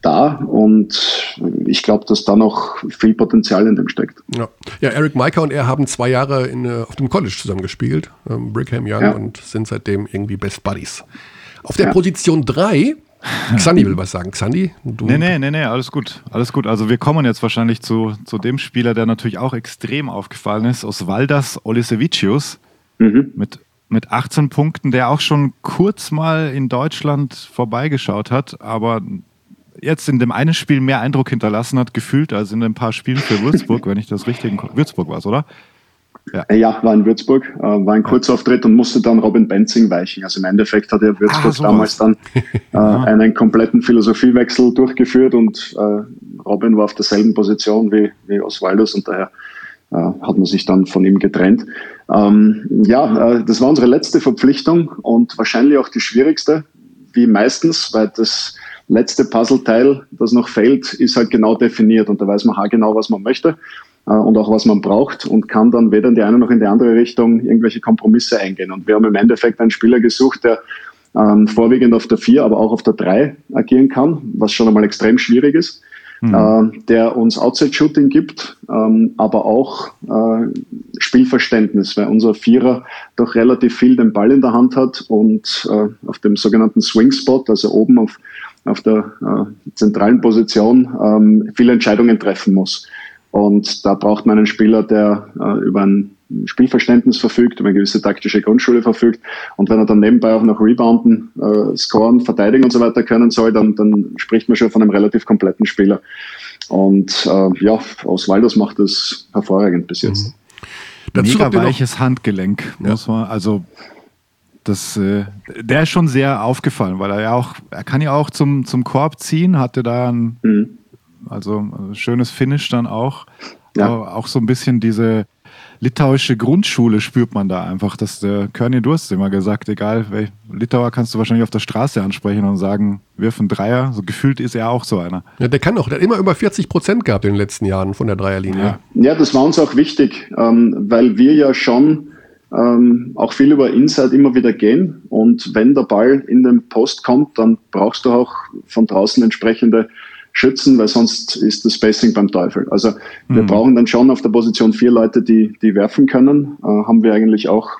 da und ich glaube, dass da noch viel Potenzial in dem steckt. Ja, ja Eric Maiker und er haben zwei Jahre in, äh, auf dem College zusammen gespielt, ähm, Brigham Young, ja. und sind seitdem irgendwie Best Buddies. Auf der ja. Position 3 Xandi will was sagen. Xandi? Du nee, nee, nee, nee, alles gut. Alles gut. Also wir kommen jetzt wahrscheinlich zu, zu dem Spieler, der natürlich auch extrem aufgefallen ist, Osvaldas Olisevicius mhm. mit, mit 18 Punkten, der auch schon kurz mal in Deutschland vorbeigeschaut hat, aber jetzt in dem einen Spiel mehr Eindruck hinterlassen hat, gefühlt, als in ein paar Spielen für Würzburg, wenn ich das richtig in Würzburg war, oder? Ja. ja, war in Würzburg, äh, war ein Kurzauftritt und musste dann Robin Benzing weichen. Also im Endeffekt hat er Würzburg ah, damals dann äh, einen kompletten Philosophiewechsel durchgeführt und äh, Robin war auf derselben Position wie, wie Oswaldus und daher äh, hat man sich dann von ihm getrennt. Ähm, ja, äh, das war unsere letzte Verpflichtung und wahrscheinlich auch die schwierigste, wie meistens, weil das letzte Puzzleteil, das noch fehlt, ist halt genau definiert und da weiß man genau, was man möchte äh, und auch was man braucht und kann dann weder in die eine noch in die andere Richtung irgendwelche Kompromisse eingehen. Und wir haben im Endeffekt einen Spieler gesucht, der ähm, vorwiegend auf der 4, aber auch auf der 3 agieren kann, was schon einmal extrem schwierig ist. Mhm. Äh, der uns Outside-Shooting gibt, ähm, aber auch äh, Spielverständnis, weil unser Vierer doch relativ viel den Ball in der Hand hat und äh, auf dem sogenannten Swing-Spot, also oben auf auf der äh, zentralen Position ähm, viele Entscheidungen treffen muss. Und da braucht man einen Spieler, der äh, über ein Spielverständnis verfügt, über eine gewisse taktische Grundschule verfügt. Und wenn er dann nebenbei auch noch rebounden, äh, scoren, verteidigen und so weiter können soll, dann, dann spricht man schon von einem relativ kompletten Spieler. Und äh, ja, Oswaldos macht das hervorragend bis jetzt. Mhm. Dazu Mega weiches Handgelenk, muss man, also das, äh, der ist schon sehr aufgefallen, weil er ja auch, er kann ja auch zum, zum Korb ziehen, hatte da ein, mhm. also ein schönes Finish dann auch. Ja. Aber auch so ein bisschen diese litauische Grundschule spürt man da einfach. Dass der Körny Durst immer gesagt, egal, Litauer kannst du wahrscheinlich auf der Straße ansprechen und sagen, wirf einen Dreier. So gefühlt ist er auch so einer. Ja, der kann auch, der hat immer über 40 Prozent gehabt in den letzten Jahren von der Dreierlinie. Ja, ja das war uns auch wichtig, ähm, weil wir ja schon ähm, auch viel über Inside immer wieder gehen. Und wenn der Ball in den Post kommt, dann brauchst du auch von draußen entsprechende Schützen, weil sonst ist das Spacing beim Teufel. Also mhm. wir brauchen dann schon auf der Position vier Leute, die, die werfen können. Äh, haben wir eigentlich auch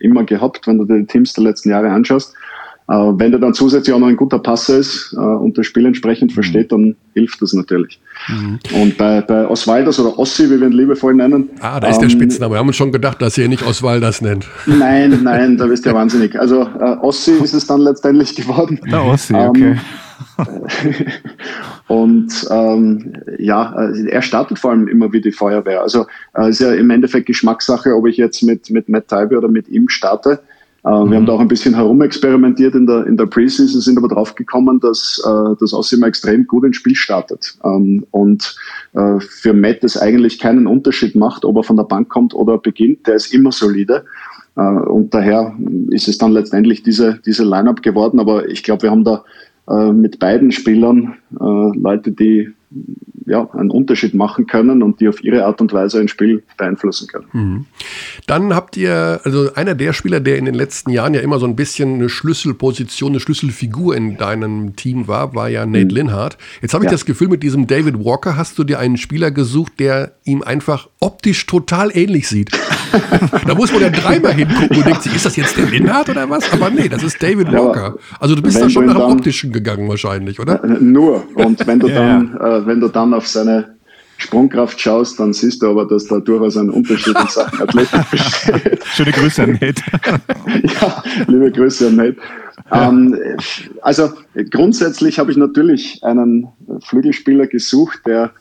immer gehabt, wenn du die Teams der letzten Jahre anschaust. Äh, wenn der dann zusätzlich auch noch ein guter Passer ist äh, und das Spiel entsprechend mhm. versteht, dann hilft das natürlich. Mhm. Und bei, bei Oswalders oder Ossi, wie wir ihn liebevoll nennen. Ah, da ist der ähm, Spitzname. Wir haben uns schon gedacht, dass ihr nicht Oswalders nennt. Nein, nein, da bist du ja wahnsinnig. Also äh, Ossi ist es dann letztendlich geworden. Der Ossi, okay. Ähm, und ähm, ja, äh, er startet vor allem immer wie die Feuerwehr. Also äh, ist ja im Endeffekt Geschmackssache, ob ich jetzt mit, mit Matt Taibe oder mit ihm starte. Mhm. Wir haben da auch ein bisschen herumexperimentiert in der, in der Preseason, sind aber drauf gekommen, dass äh, das Aussehen extrem gut ins Spiel startet. Ähm, und äh, für Matt es eigentlich keinen Unterschied macht, ob er von der Bank kommt oder beginnt. Der ist immer solide. Äh, und daher ist es dann letztendlich diese, diese Line-Up geworden. Aber ich glaube, wir haben da äh, mit beiden Spielern äh, Leute, die ja, einen Unterschied machen können und die auf ihre Art und Weise ein Spiel beeinflussen können. Mhm. Dann habt ihr, also einer der Spieler, der in den letzten Jahren ja immer so ein bisschen eine Schlüsselposition, eine Schlüsselfigur in deinem Team war, war ja Nate mhm. Linhardt. Jetzt habe ich ja. das Gefühl, mit diesem David Walker hast du dir einen Spieler gesucht, der ihm einfach optisch total ähnlich sieht. da muss man ja dreimal hingucken und denkt sich, ist das jetzt der Linhardt oder was? Aber nee, das ist David Walker. Also du bist da schon nach dem Optischen gegangen wahrscheinlich, oder? Äh, nur. Und wenn du dann, äh, wenn du dann auf seine Sprungkraft schaust, dann siehst du aber, dass da durchaus ein Unterschied in Sachen Athletik besteht. Schöne Grüße an Nate. ja, liebe Grüße an Nate. Ja. Ähm, also grundsätzlich habe ich natürlich einen Flügelspieler gesucht, der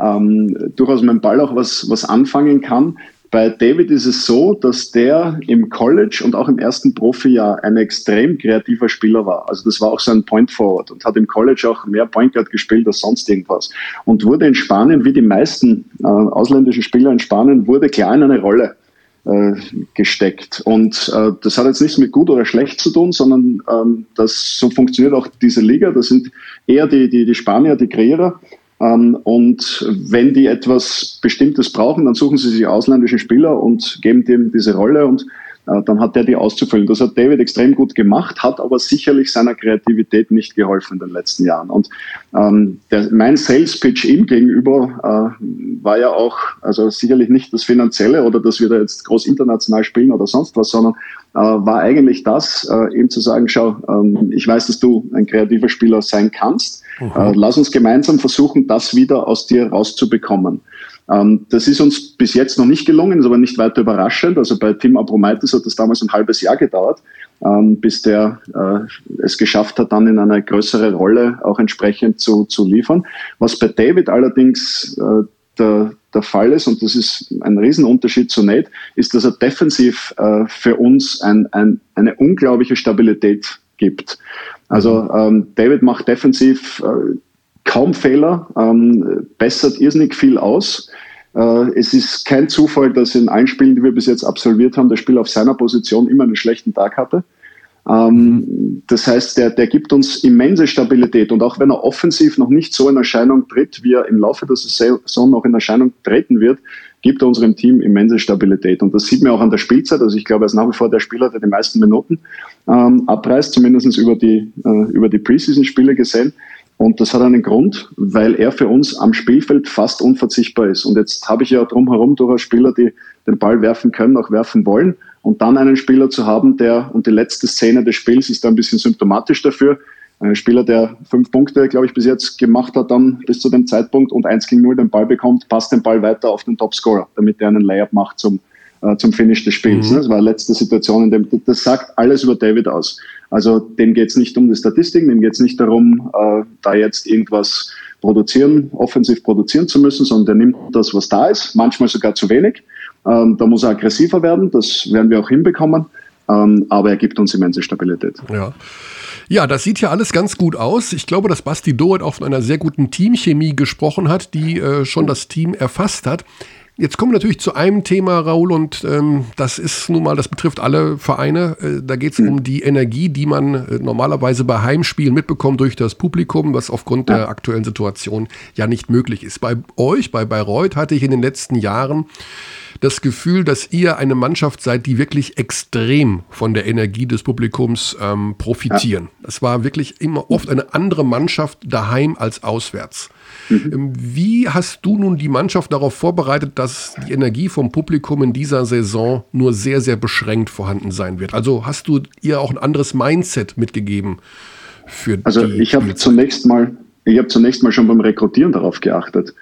ähm, durchaus mit dem Ball auch was, was anfangen kann. Bei David ist es so, dass der im College und auch im ersten Profijahr ein extrem kreativer Spieler war. Also das war auch so ein Point Forward und hat im College auch mehr Point Guard gespielt als sonst irgendwas. Und wurde in Spanien, wie die meisten äh, ausländischen Spieler in Spanien, wurde klar in eine Rolle äh, gesteckt. Und äh, das hat jetzt nichts mit gut oder schlecht zu tun, sondern ähm, das so funktioniert auch diese Liga. Das sind eher die, die, die Spanier, die Kreierer und wenn die etwas Bestimmtes brauchen, dann suchen sie sich ausländische Spieler und geben dem diese Rolle. Und dann hat der die auszufüllen. Das hat David extrem gut gemacht, hat aber sicherlich seiner Kreativität nicht geholfen in den letzten Jahren. Und ähm, der, mein Sales Pitch ihm gegenüber äh, war ja auch, also sicherlich nicht das Finanzielle oder dass wir da jetzt groß international spielen oder sonst was, sondern äh, war eigentlich das, äh, ihm zu sagen, schau, ähm, ich weiß, dass du ein kreativer Spieler sein kannst Mhm. lass uns gemeinsam versuchen, das wieder aus dir rauszubekommen. Ähm, das ist uns bis jetzt noch nicht gelungen, ist aber nicht weiter überraschend. Also bei Tim Abromaitis hat das damals ein halbes Jahr gedauert, ähm, bis der äh, es geschafft hat, dann in eine größere Rolle auch entsprechend zu, zu liefern. Was bei David allerdings äh, der, der Fall ist, und das ist ein Riesenunterschied zu Nate, ist, dass er defensiv äh, für uns ein, ein, eine unglaubliche Stabilität gibt. Also ähm, David macht defensiv kaum Fehler, ähm, bessert irrsinnig viel aus. Äh, es ist kein Zufall, dass in allen Spielen, die wir bis jetzt absolviert haben, der Spieler auf seiner Position immer einen schlechten Tag hatte. Ähm, das heißt, der, der gibt uns immense Stabilität und auch wenn er offensiv noch nicht so in Erscheinung tritt, wie er im Laufe der Saison noch in Erscheinung treten wird, gibt er unserem Team immense Stabilität. Und das sieht man auch an der Spielzeit. Also ich glaube, er ist nach wie vor der Spieler, der die meisten Minuten ähm, abreißt, zumindest über die, äh, über die Preseason-Spiele gesehen. Und das hat einen Grund, weil er für uns am Spielfeld fast unverzichtbar ist. Und jetzt habe ich ja drumherum durchaus Spieler, die den Ball werfen können, auch werfen wollen. Und dann einen Spieler zu haben, der, und die letzte Szene des Spiels ist da ein bisschen symptomatisch dafür, ein Spieler, der fünf Punkte, glaube ich, bis jetzt gemacht hat, dann bis zu dem Zeitpunkt und 1 gegen 0 den Ball bekommt, passt den Ball weiter auf den Topscorer, damit er einen Layup macht zum, äh, zum Finish des Spiels. Mhm. Das war die letzte Situation, in dem das sagt alles über David aus. Also dem geht es nicht um die Statistiken, dem geht es nicht darum, äh, da jetzt irgendwas produzieren, offensiv produzieren zu müssen, sondern der nimmt das, was da ist, manchmal sogar zu wenig. Ähm, da muss er aggressiver werden, das werden wir auch hinbekommen. ähm, aber er gibt uns immense Stabilität. Ja. Ja, das sieht ja alles ganz gut aus. Ich glaube, dass Basti Doet auch von einer sehr guten Teamchemie gesprochen hat, die äh, schon das Team erfasst hat. Jetzt kommen wir natürlich zu einem Thema, Raul, und ähm, das ist nun mal, das betrifft alle Vereine. Äh, da geht es mhm. um die Energie, die man äh, normalerweise bei Heimspielen mitbekommt durch das Publikum, was aufgrund ja. der aktuellen Situation ja nicht möglich ist. Bei euch, bei Bayreuth, hatte ich in den letzten Jahren das Gefühl, dass ihr eine Mannschaft seid, die wirklich extrem von der Energie des Publikums ähm, profitieren. Ja. Das war wirklich immer oft eine andere Mannschaft daheim als auswärts. Mhm. Ähm, wie hast du nun die Mannschaft darauf vorbereitet, dass die Energie vom Publikum in dieser Saison nur sehr, sehr beschränkt vorhanden sein wird? Also hast du ihr auch ein anderes Mindset mitgegeben für Also ich habe zunächst mal, ich habe zunächst mal schon beim Rekrutieren darauf geachtet,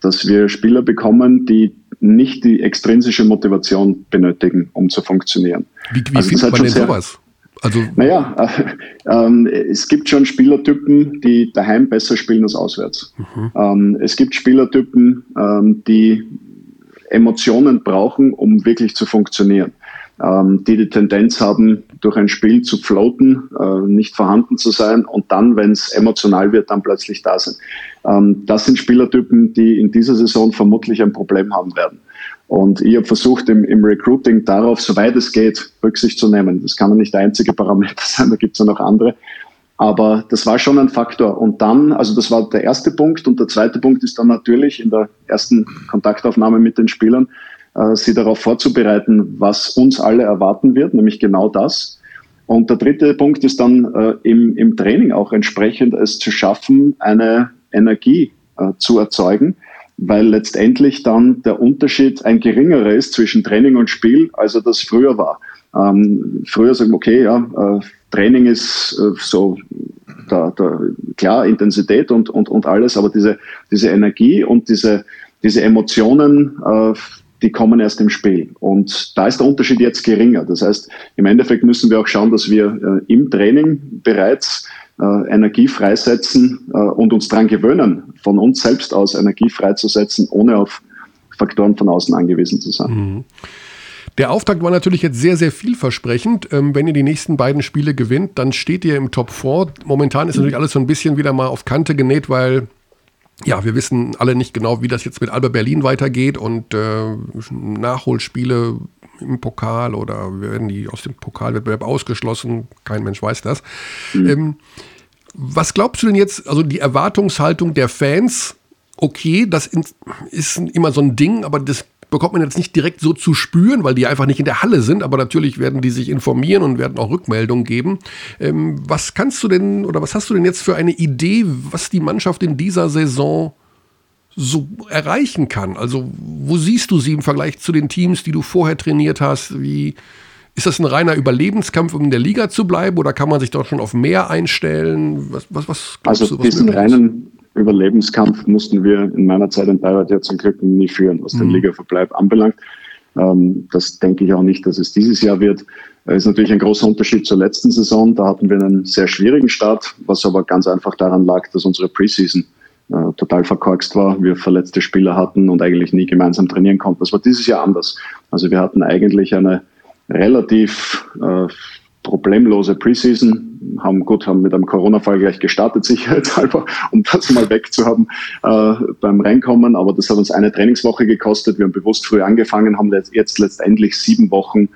dass wir Spieler bekommen, die nicht die extrinsische Motivation benötigen, um zu funktionieren. Wie, wie also findet man denn sehr, sowas? Also naja, äh, äh, es gibt schon Spielertypen, die daheim besser spielen als auswärts. Mhm. Ähm, es gibt Spielertypen, ähm, die Emotionen brauchen, um wirklich zu funktionieren. Ähm, die die Tendenz haben, durch ein Spiel zu floaten, äh, nicht vorhanden zu sein und dann, wenn es emotional wird, dann plötzlich da sind. Ähm, das sind Spielertypen, die in dieser Saison vermutlich ein Problem haben werden. Und ich habe versucht, im, im Recruiting darauf, soweit es geht, Rücksicht zu nehmen. Das kann ja nicht der einzige Parameter sein, da gibt es ja noch andere. Aber das war schon ein Faktor. Und dann, also das war der erste Punkt. Und der zweite Punkt ist dann natürlich in der ersten Kontaktaufnahme mit den Spielern, äh, sie darauf vorzubereiten, was uns alle erwarten wird, nämlich genau das. Und der dritte Punkt ist dann äh, im, im Training auch entsprechend es zu schaffen, eine Energie äh, zu erzeugen, weil letztendlich dann der Unterschied ein geringerer ist zwischen Training und Spiel, als er das früher war. Ähm, früher sagen wir, okay, ja, äh, Training ist äh, so da, da, klar Intensität und, und, und alles, aber diese, diese Energie und diese, diese Emotionen, äh, die kommen erst im Spiel. Und da ist der Unterschied jetzt geringer. Das heißt, im Endeffekt müssen wir auch schauen, dass wir äh, im Training bereits Energie freisetzen äh, und uns daran gewöhnen, von uns selbst aus Energie freizusetzen, ohne auf Faktoren von außen angewiesen zu sein. Mhm. Der Auftakt war natürlich jetzt sehr, sehr vielversprechend. Ähm, wenn ihr die nächsten beiden Spiele gewinnt, dann steht ihr im Top 4. Momentan ist natürlich alles so ein bisschen wieder mal auf Kante genäht, weil ja, wir wissen alle nicht genau, wie das jetzt mit Alba Berlin weitergeht und äh, Nachholspiele im Pokal oder werden die aus dem Pokalwettbewerb ausgeschlossen? Kein Mensch weiß das. Mhm. Ähm, was glaubst du denn jetzt, also die Erwartungshaltung der Fans, okay, das ist immer so ein Ding, aber das bekommt man jetzt nicht direkt so zu spüren, weil die einfach nicht in der Halle sind, aber natürlich werden die sich informieren und werden auch Rückmeldungen geben. Ähm, was kannst du denn oder was hast du denn jetzt für eine Idee, was die Mannschaft in dieser Saison so erreichen kann? Also, wo siehst du sie im Vergleich zu den Teams, die du vorher trainiert hast? Wie ist das ein reiner Überlebenskampf, um in der Liga zu bleiben, oder kann man sich doch schon auf mehr einstellen? Was, was, was also du, diesen reinen Überlebenskampf mussten wir in meiner Zeit in Bayreuth ja zum Glück nie führen, was mhm. den Ligaverbleib anbelangt. Ähm, das denke ich auch nicht, dass es dieses Jahr wird. Das ist natürlich ein großer Unterschied zur letzten Saison. Da hatten wir einen sehr schwierigen Start, was aber ganz einfach daran lag, dass unsere Preseason äh, total verkorkst war, wir verletzte Spieler hatten und eigentlich nie gemeinsam trainieren konnten. Das war dieses Jahr anders. Also wir hatten eigentlich eine relativ äh, problemlose Preseason, haben gut, haben mit einem Corona-Fall gleich gestartet, sicherheitshalber, um das mal wegzuhaben äh, beim Reinkommen. Aber das hat uns eine Trainingswoche gekostet. Wir haben bewusst früh angefangen, haben jetzt letztendlich sieben Wochen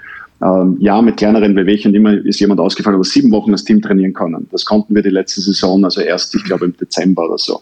ähm, ja, mit kleineren Bewegungen immer ist jemand ausgefallen, aber sieben Wochen das Team trainieren können. Das konnten wir die letzte Saison, also erst, ich glaube, im Dezember oder so.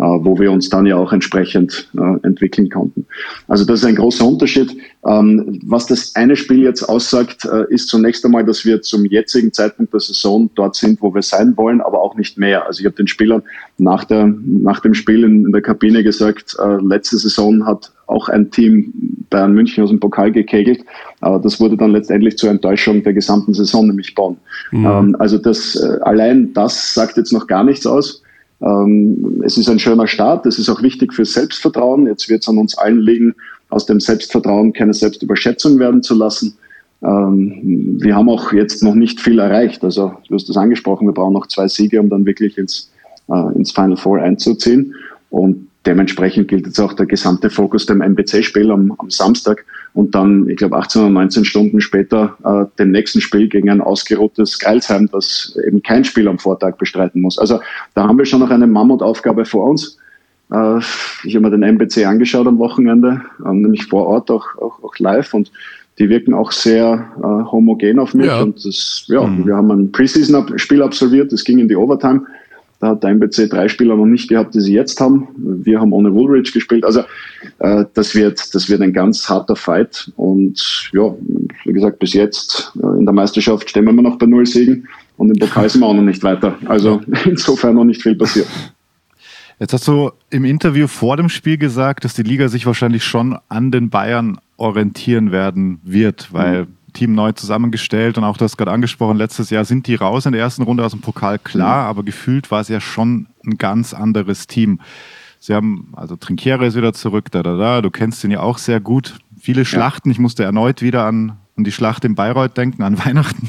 Äh, wo wir uns dann ja auch entsprechend äh, entwickeln konnten. Also das ist ein großer Unterschied. Ähm, was das eine Spiel jetzt aussagt, äh, ist zunächst einmal, dass wir zum jetzigen Zeitpunkt der Saison dort sind, wo wir sein wollen, aber auch nicht mehr. Also ich habe den Spielern nach, der, nach dem Spiel in, in der Kabine gesagt, letzte Saison hat auch ein Team Bayern München aus dem Pokal gekegelt. Aber das wurde dann letztendlich zur Enttäuschung der gesamten Saison, nämlich Bonn. Mhm. Ähm, also das, allein das sagt jetzt noch gar nichts aus. Ähm, es ist ein schöner Start. Es ist auch wichtig für Selbstvertrauen. Jetzt wird es an uns allen liegen, aus dem Selbstvertrauen keine Selbstüberschätzung werden zu lassen. Ähm, wir haben auch jetzt noch nicht viel erreicht. Also du hast das angesprochen, wir brauchen noch zwei Siege, um dann wirklich ins, äh, ins Final Four einzuziehen. Und dementsprechend gilt jetzt auch der gesamte Fokus dem MBC-Spiel am, am Samstag, und dann, ich glaube, 18 oder 19 Stunden später äh, dem nächsten Spiel gegen ein ausgeruhtes Geilsheim, das eben kein Spiel am Vortag bestreiten muss. Also da haben wir schon noch eine Mammutaufgabe vor uns. Äh, ich habe mir den MBC angeschaut am Wochenende, äh, nämlich vor Ort auch, auch, auch live und die wirken auch sehr äh, homogen auf mich. Ja. Und das, ja, mhm. wir haben ein Preseason-Spiel absolviert, das ging in die Overtime. Da hat der MBC drei Spieler noch nicht gehabt, die sie jetzt haben. Wir haben ohne Woolridge gespielt. Also äh, das, wird, das wird ein ganz harter Fight. Und ja, wie gesagt, bis jetzt äh, in der Meisterschaft stehen wir immer noch bei null Siegen und im Pokal sind wir auch noch nicht weiter. Also insofern noch nicht viel passiert. Jetzt hast du im Interview vor dem Spiel gesagt, dass die Liga sich wahrscheinlich schon an den Bayern orientieren werden wird, weil mhm. Team neu zusammengestellt und auch das gerade angesprochen, letztes Jahr sind die raus in der ersten Runde aus dem Pokal, klar, mhm. aber gefühlt war es ja schon ein ganz anderes Team. Sie haben, also Trinkiere ist wieder zurück, da, da, da, du kennst ihn ja auch sehr gut. Viele Schlachten, ja. ich musste erneut wieder an, an die Schlacht in Bayreuth denken, an Weihnachten,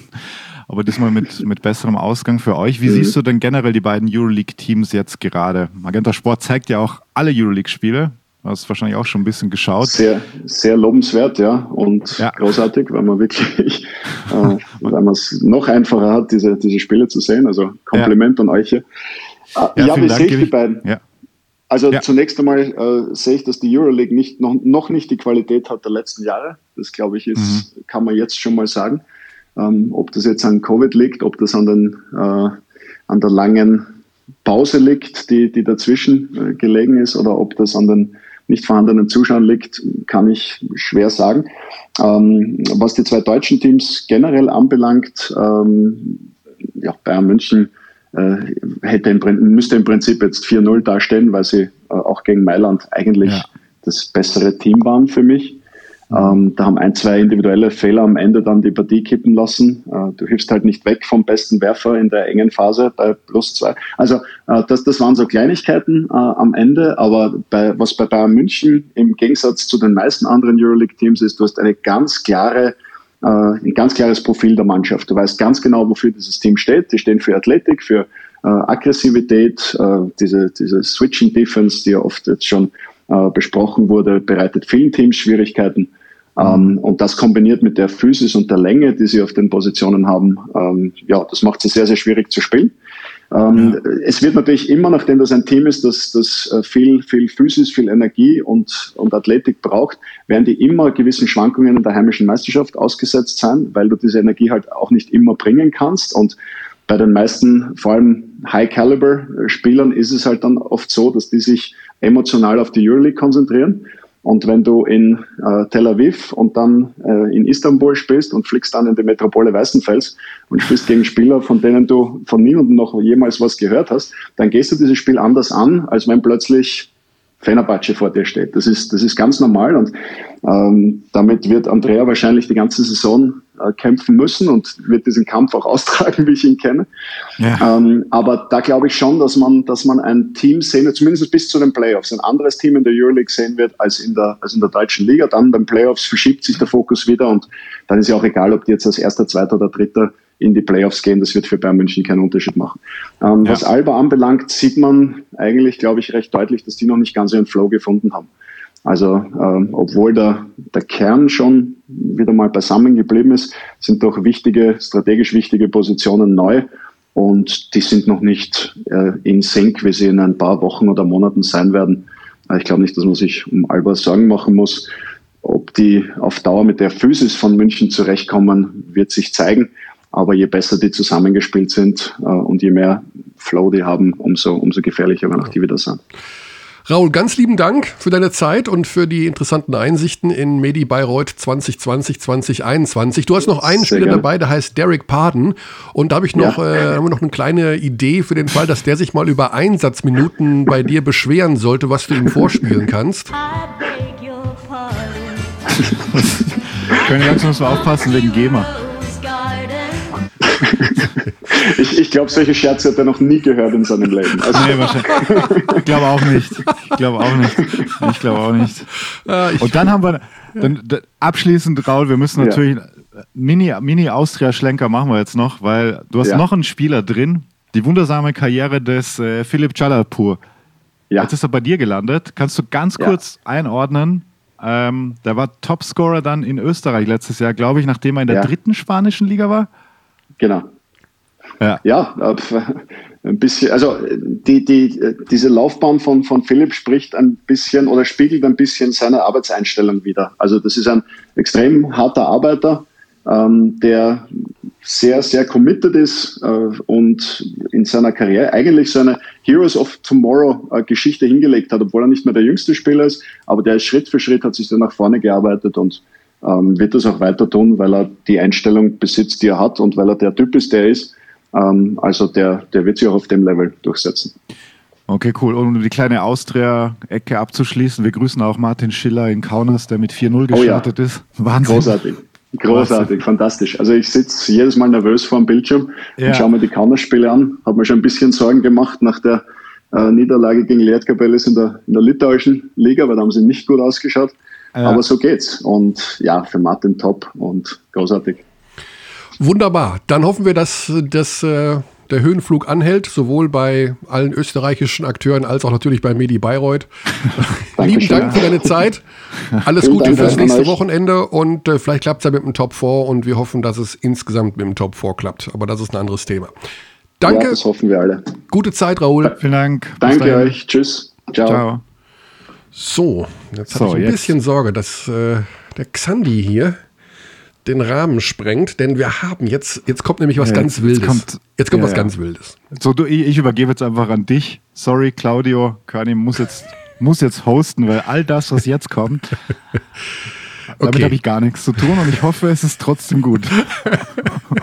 aber diesmal mit, mit besserem Ausgang für euch. Wie mhm. siehst du denn generell die beiden Euroleague-Teams jetzt gerade? Magenta Sport zeigt ja auch alle Euroleague-Spiele. Du hast wahrscheinlich auch schon ein bisschen geschaut. Sehr, sehr lobenswert, ja, und ja. großartig, weil man wirklich, äh, weil man es noch einfacher hat, diese, diese Spiele zu sehen. Also Kompliment ja. an euch hier. Äh, ja, ja wie sehe ich die beiden? Ja. Also ja. zunächst einmal äh, sehe ich, dass die Euroleague nicht, noch, noch nicht die Qualität hat der letzten Jahre. Das glaube ich ist, mhm. kann man jetzt schon mal sagen. Ähm, ob das jetzt an Covid liegt, ob das an, den, äh, an der langen Pause liegt, die, die dazwischen äh, gelegen ist, oder ob das an den nicht vorhandenen Zuschauern liegt, kann ich schwer sagen. Ähm, was die zwei deutschen Teams generell anbelangt, ähm, ja, Bayern München äh, hätte im, müsste im Prinzip jetzt 4-0 darstellen, weil sie äh, auch gegen Mailand eigentlich ja. das bessere Team waren für mich. Ähm, da haben ein, zwei individuelle Fehler am Ende dann die Partie kippen lassen. Äh, du hilfst halt nicht weg vom besten Werfer in der engen Phase bei plus zwei. Also äh, das, das waren so Kleinigkeiten äh, am Ende, aber bei, was bei Bayern München im Gegensatz zu den meisten anderen Euroleague-Teams ist, du hast eine ganz klare äh, ein ganz klares Profil der Mannschaft. Du weißt ganz genau, wofür dieses Team steht. Die stehen für Athletik, für äh, Aggressivität, äh, diese, diese Switching Defense, die ja oft jetzt schon besprochen wurde, bereitet vielen Teams Schwierigkeiten. Ähm, und das kombiniert mit der Physis und der Länge, die sie auf den Positionen haben, ähm, ja, das macht sie sehr, sehr schwierig zu spielen. Ähm, ja. Es wird natürlich immer, nachdem das ein Team ist, das, das äh, viel, viel Physis, viel Energie und, und Athletik braucht, werden die immer gewissen Schwankungen in der heimischen Meisterschaft ausgesetzt sein, weil du diese Energie halt auch nicht immer bringen kannst. Und bei den meisten, vor allem High-Caliber-Spielern, ist es halt dann oft so, dass die sich emotional auf die Euroleague konzentrieren und wenn du in äh, Tel Aviv und dann äh, in Istanbul spielst und fliegst dann in die Metropole Weißenfels und spielst gegen Spieler, von denen du von niemandem noch jemals was gehört hast, dann gehst du dieses Spiel anders an, als wenn plötzlich Fenerbahce vor dir steht. Das ist, das ist ganz normal und ähm, damit wird Andrea wahrscheinlich die ganze Saison äh, kämpfen müssen und wird diesen Kampf auch austragen, wie ich ihn kenne. Ja. Ähm, aber da glaube ich schon, dass man, dass man ein Team sehen wird, zumindest bis zu den Playoffs, ein anderes Team in der Euroleague sehen wird als in der, als in der deutschen Liga. Dann beim Playoffs verschiebt sich der Fokus wieder und dann ist ja auch egal, ob die jetzt als erster, zweiter oder dritter in die Playoffs gehen. Das wird für Bayern München keinen Unterschied machen. Ähm, ja. Was Alba anbelangt, sieht man eigentlich, glaube ich, recht deutlich, dass die noch nicht ganz ihren Flow gefunden haben. Also ähm, obwohl der, der Kern schon wieder mal beisammen geblieben ist, sind doch wichtige, strategisch wichtige Positionen neu und die sind noch nicht äh, in Sync, wie sie in ein paar Wochen oder Monaten sein werden. Äh, ich glaube nicht, dass man sich um Alba Sorgen machen muss. Ob die auf Dauer mit der Physis von München zurechtkommen, wird sich zeigen. Aber je besser die zusammengespielt sind äh, und je mehr Flow die haben, umso, umso gefährlicher werden auch die wieder sein. Raul, ganz lieben Dank für deine Zeit und für die interessanten Einsichten in Medi Bayreuth 2020, 2021. Du hast noch einen Sehr Spieler gerne. dabei, der heißt Derek Parden. Und da habe ich noch, ja. äh, haben wir noch eine kleine Idee für den Fall, dass der sich mal über Einsatzminuten bei dir beschweren sollte, was du ihm vorspielen kannst. Können langsam mal aufpassen wegen GEMA. Ich, ich glaube, solche Scherze hat er noch nie gehört in seinem Leben. Also nee, wahrscheinlich. Ich glaube auch nicht. Ich glaube auch nicht. Ich glaube auch nicht. Äh, Und dann haben wir, dann, abschließend, Raul, wir müssen natürlich ja. Mini, Mini Austria-Schlenker machen wir jetzt noch, weil du hast ja. noch einen Spieler drin, die wundersame Karriere des äh, Philipp Chalapur. Ja. Jetzt ist er bei dir gelandet. Kannst du ganz kurz einordnen, Ähm, der war Topscorer dann in Österreich letztes Jahr, glaube ich, nachdem er in der Ja. dritten spanischen Liga war. Genau. Ja. Ja, äh, ein bisschen, also die, die, diese Laufbahn von, von Philipp spricht ein bisschen oder spiegelt ein bisschen seine Arbeitseinstellung wider. Also das ist ein extrem harter Arbeiter, ähm, der sehr, sehr committed ist äh, und in seiner Karriere eigentlich seine Heroes of Tomorrow äh, Geschichte hingelegt hat, obwohl er nicht mehr der jüngste Spieler ist, aber der ist Schritt für Schritt hat sich dann nach vorne gearbeitet und ähm, wird das auch weiter tun, weil er die Einstellung besitzt, die er hat und weil er der Typ ist, der er ist. Ähm, also der, der wird sich auch auf dem Level durchsetzen. Okay, cool. Und um die kleine Austria-Ecke abzuschließen, wir grüßen auch Martin Schiller in Kaunas, der mit 4-0 Oh ja. gestartet ist. Wahnsinn. Großartig. Großartig, fantastisch. Also ich sitze jedes Mal nervös vor dem Bildschirm Ja. und schaue mir die Kaunerspiele an. Habe mir schon ein bisschen Sorgen gemacht nach der äh, Niederlage gegen Lietkabelis in der, in der litauischen Liga, weil da haben sie nicht gut ausgeschaut. Ja. Aber so geht's. Und ja, für Martin top und großartig. Wunderbar. Dann hoffen wir, dass, dass äh, der Höhenflug anhält, sowohl bei allen österreichischen Akteuren als auch natürlich bei Medi Bayreuth. Lieben. Dank für deine Zeit. Alles Vielen Gute Dank fürs nächste euch. Wochenende und äh, vielleicht klappt es ja mit dem Top 4 und wir hoffen, dass es insgesamt mit dem Top 4 klappt. Aber das ist ein anderes Thema. Ja, Danke, das hoffen wir alle. gute Zeit, Raoul. Vielen Dank. Bis Danke dahin. euch. Tschüss. Ciao. Ciao. So, jetzt So, habe ich ein jetzt. bisschen Sorge, dass äh, der Xandi hier den Rahmen sprengt, denn wir haben jetzt, jetzt kommt nämlich was Ja, ganz jetzt Wildes. kommt- jetzt kommt ja, was ja. ganz Wildes. So, du, ich, übergebe jetzt einfach an dich. Sorry, Claudio. Körny muss jetzt, muss jetzt hosten, weil all das, was jetzt kommt, damit Okay. habe ich gar nichts zu tun und ich hoffe, es ist trotzdem gut.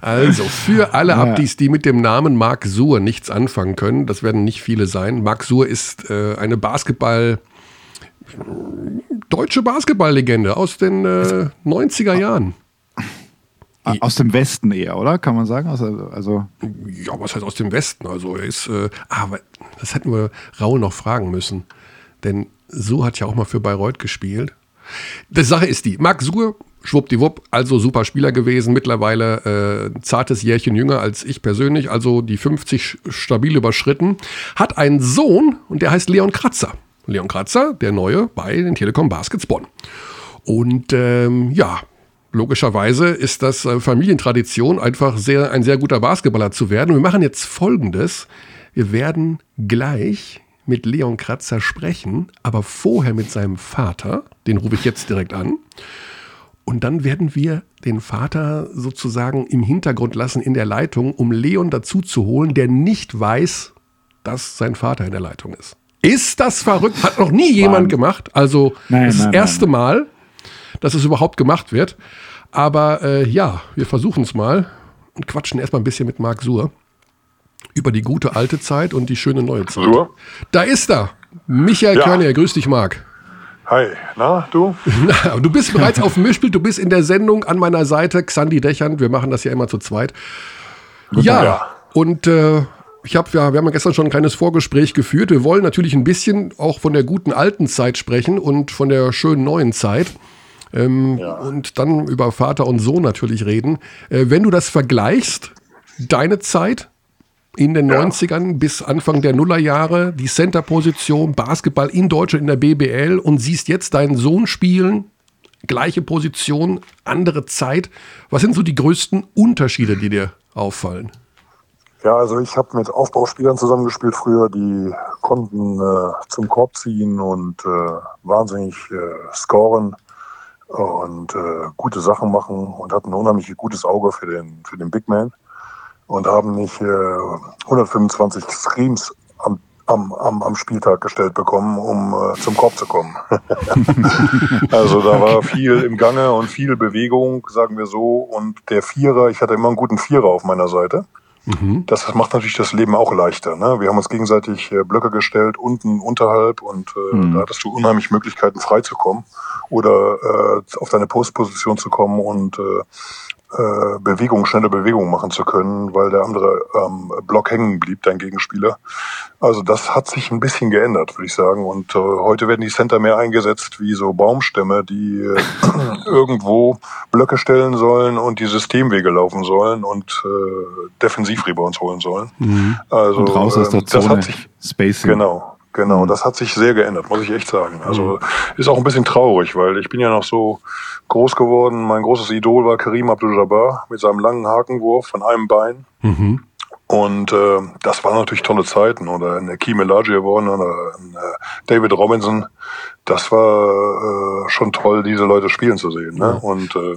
Also, für alle Ja. Abdis, die mit dem Namen Marc Suhr nichts anfangen können, das werden nicht viele sein. Marc Suhr ist äh, eine Basketball, deutsche Basketballlegende aus den äh, 90er Jahren. Aus dem Westen eher, oder? Kann man sagen? Also, also Ja, was heißt aus dem Westen? Also, er ist, äh, aber das hätten wir Raul noch fragen müssen. Denn Suhr hat ja auch mal für Bayreuth gespielt. Die Sache ist die, Marc Suhr, schwuppdiwupp, also super Spieler gewesen, mittlerweile äh, zartes Jährchen jünger als ich persönlich, also die 50 stabil überschritten, hat einen Sohn und der heißt Leon Kratzer. Leon Kratzer, der Neue bei den Telekom Baskets Bonn. Und ähm, ja, logischerweise ist das äh, Familientradition, einfach sehr, ein sehr guter Basketballer zu werden. Und wir machen jetzt Folgendes. Wir werden gleich mit Leon Kratzer sprechen, aber vorher mit seinem Vater. Den rufe ich jetzt direkt an. Und dann werden wir den Vater sozusagen im Hintergrund lassen in der Leitung, um Leon dazu zu holen, der nicht weiß, dass sein Vater in der Leitung ist. Ist das verrückt? Hat noch nie jemand gemacht. Also Nein, das nein, erste nein. Mal, dass es überhaupt gemacht wird. Aber äh, ja, wir versuchen es mal und quatschen erstmal ein bisschen mit Marc Suhr über die gute alte Zeit und die schöne neue Zeit. Suhr? Da ist er. Michael Ja. Körner, grüß dich, Marc. Hi, na, du? Na, du bist bereits auf dem Mischbild, du bist in der Sendung an meiner Seite, Xandi Dächern, wir machen das ja immer zu zweit. Ja, Ja. und äh, ich hab, ja, wir haben ja gestern schon ein kleines Vorgespräch geführt. Wir wollen natürlich ein bisschen auch von der guten alten Zeit sprechen und von der schönen neuen Zeit. Ähm, Und dann über Vater und Sohn natürlich reden. Äh, wenn du das vergleichst, deine Zeit in den 90ern bis Anfang der Nullerjahre, die Center-Position, Basketball in Deutschland in der BBL und siehst jetzt deinen Sohn spielen, gleiche Position, andere Zeit. Was sind so die größten Unterschiede, die dir auffallen? Ja, also ich habe mit Aufbauspielern zusammengespielt früher, die konnten äh, zum Korb ziehen und äh, wahnsinnig äh, scoren und äh, gute Sachen machen und hatten ein unheimlich gutes Auge für den, für den Big Man und haben nicht äh, 125 Screams am, am, am, am Spieltag gestellt bekommen, um äh, zum Korb zu kommen. also da war viel im Gange und viel Bewegung, sagen wir so. Und der Vierer, ich hatte immer einen guten Vierer auf meiner Seite. Das macht natürlich das Leben auch leichter. Ne? Wir haben uns gegenseitig äh, Blöcke gestellt, unten, unterhalb und äh, da hattest du unheimlich Möglichkeiten freizukommen oder äh, auf deine Postposition zu kommen und äh, äh, Bewegung, schnelle Bewegung machen zu können, weil der andere ähm, Block hängen blieb, dein Gegenspieler. Also das hat sich ein bisschen geändert, würde ich sagen. Und äh, heute werden die Center mehr eingesetzt wie so Baumstämme, die äh, irgendwo Blöcke stellen sollen und die Systemwege laufen sollen und äh, Defensivrebounds holen sollen. Also und raus aus der ähm, das Zone. hat sich Spacing. Genau, genau. Das hat sich sehr geändert, muss ich echt sagen. Also ist auch ein bisschen traurig, weil ich bin ja noch so groß geworden. Mein großes Idol war Karim Abdul-Jabbar mit seinem langen Hakenwurf von einem Bein. Mhm. Und äh, das waren natürlich tolle Zeiten. Oder in der Key Olajuwon oder in, äh, David Robinson. Das war äh, schon toll, diese Leute spielen zu sehen. Ne? Und äh,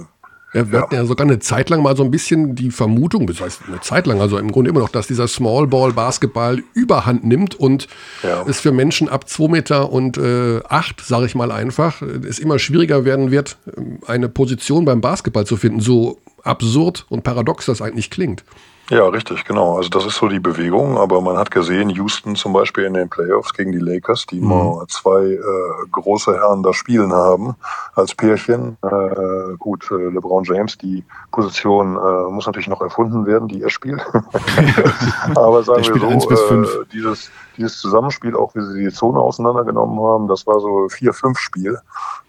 Ja, wir hatten ja sogar eine Zeit lang mal so ein bisschen die Vermutung, das heißt eine Zeit lang, also im Grunde immer noch, dass dieser Small Ball Basketball Überhand nimmt und Ja. es für Menschen ab 2 Meter und äh, 8, sage ich mal einfach, es immer schwieriger werden wird, ähm, eine Position beim Basketball zu finden, so absurd und paradox das eigentlich klingt. Ja, richtig, genau. Also das ist so die Bewegung, aber man hat gesehen, Houston zum Beispiel in den Playoffs gegen die Lakers, die mal zwei äh, große Herren da spielen haben als Pärchen. Äh, gut, äh, LeBron James, die Position äh, muss natürlich noch erfunden werden, die er spielt. aber sagen wir so, bis fünf. äh, dieses, dieses Zusammenspiel, auch wie sie die Zone auseinandergenommen haben, das war so 4-5-Spiel.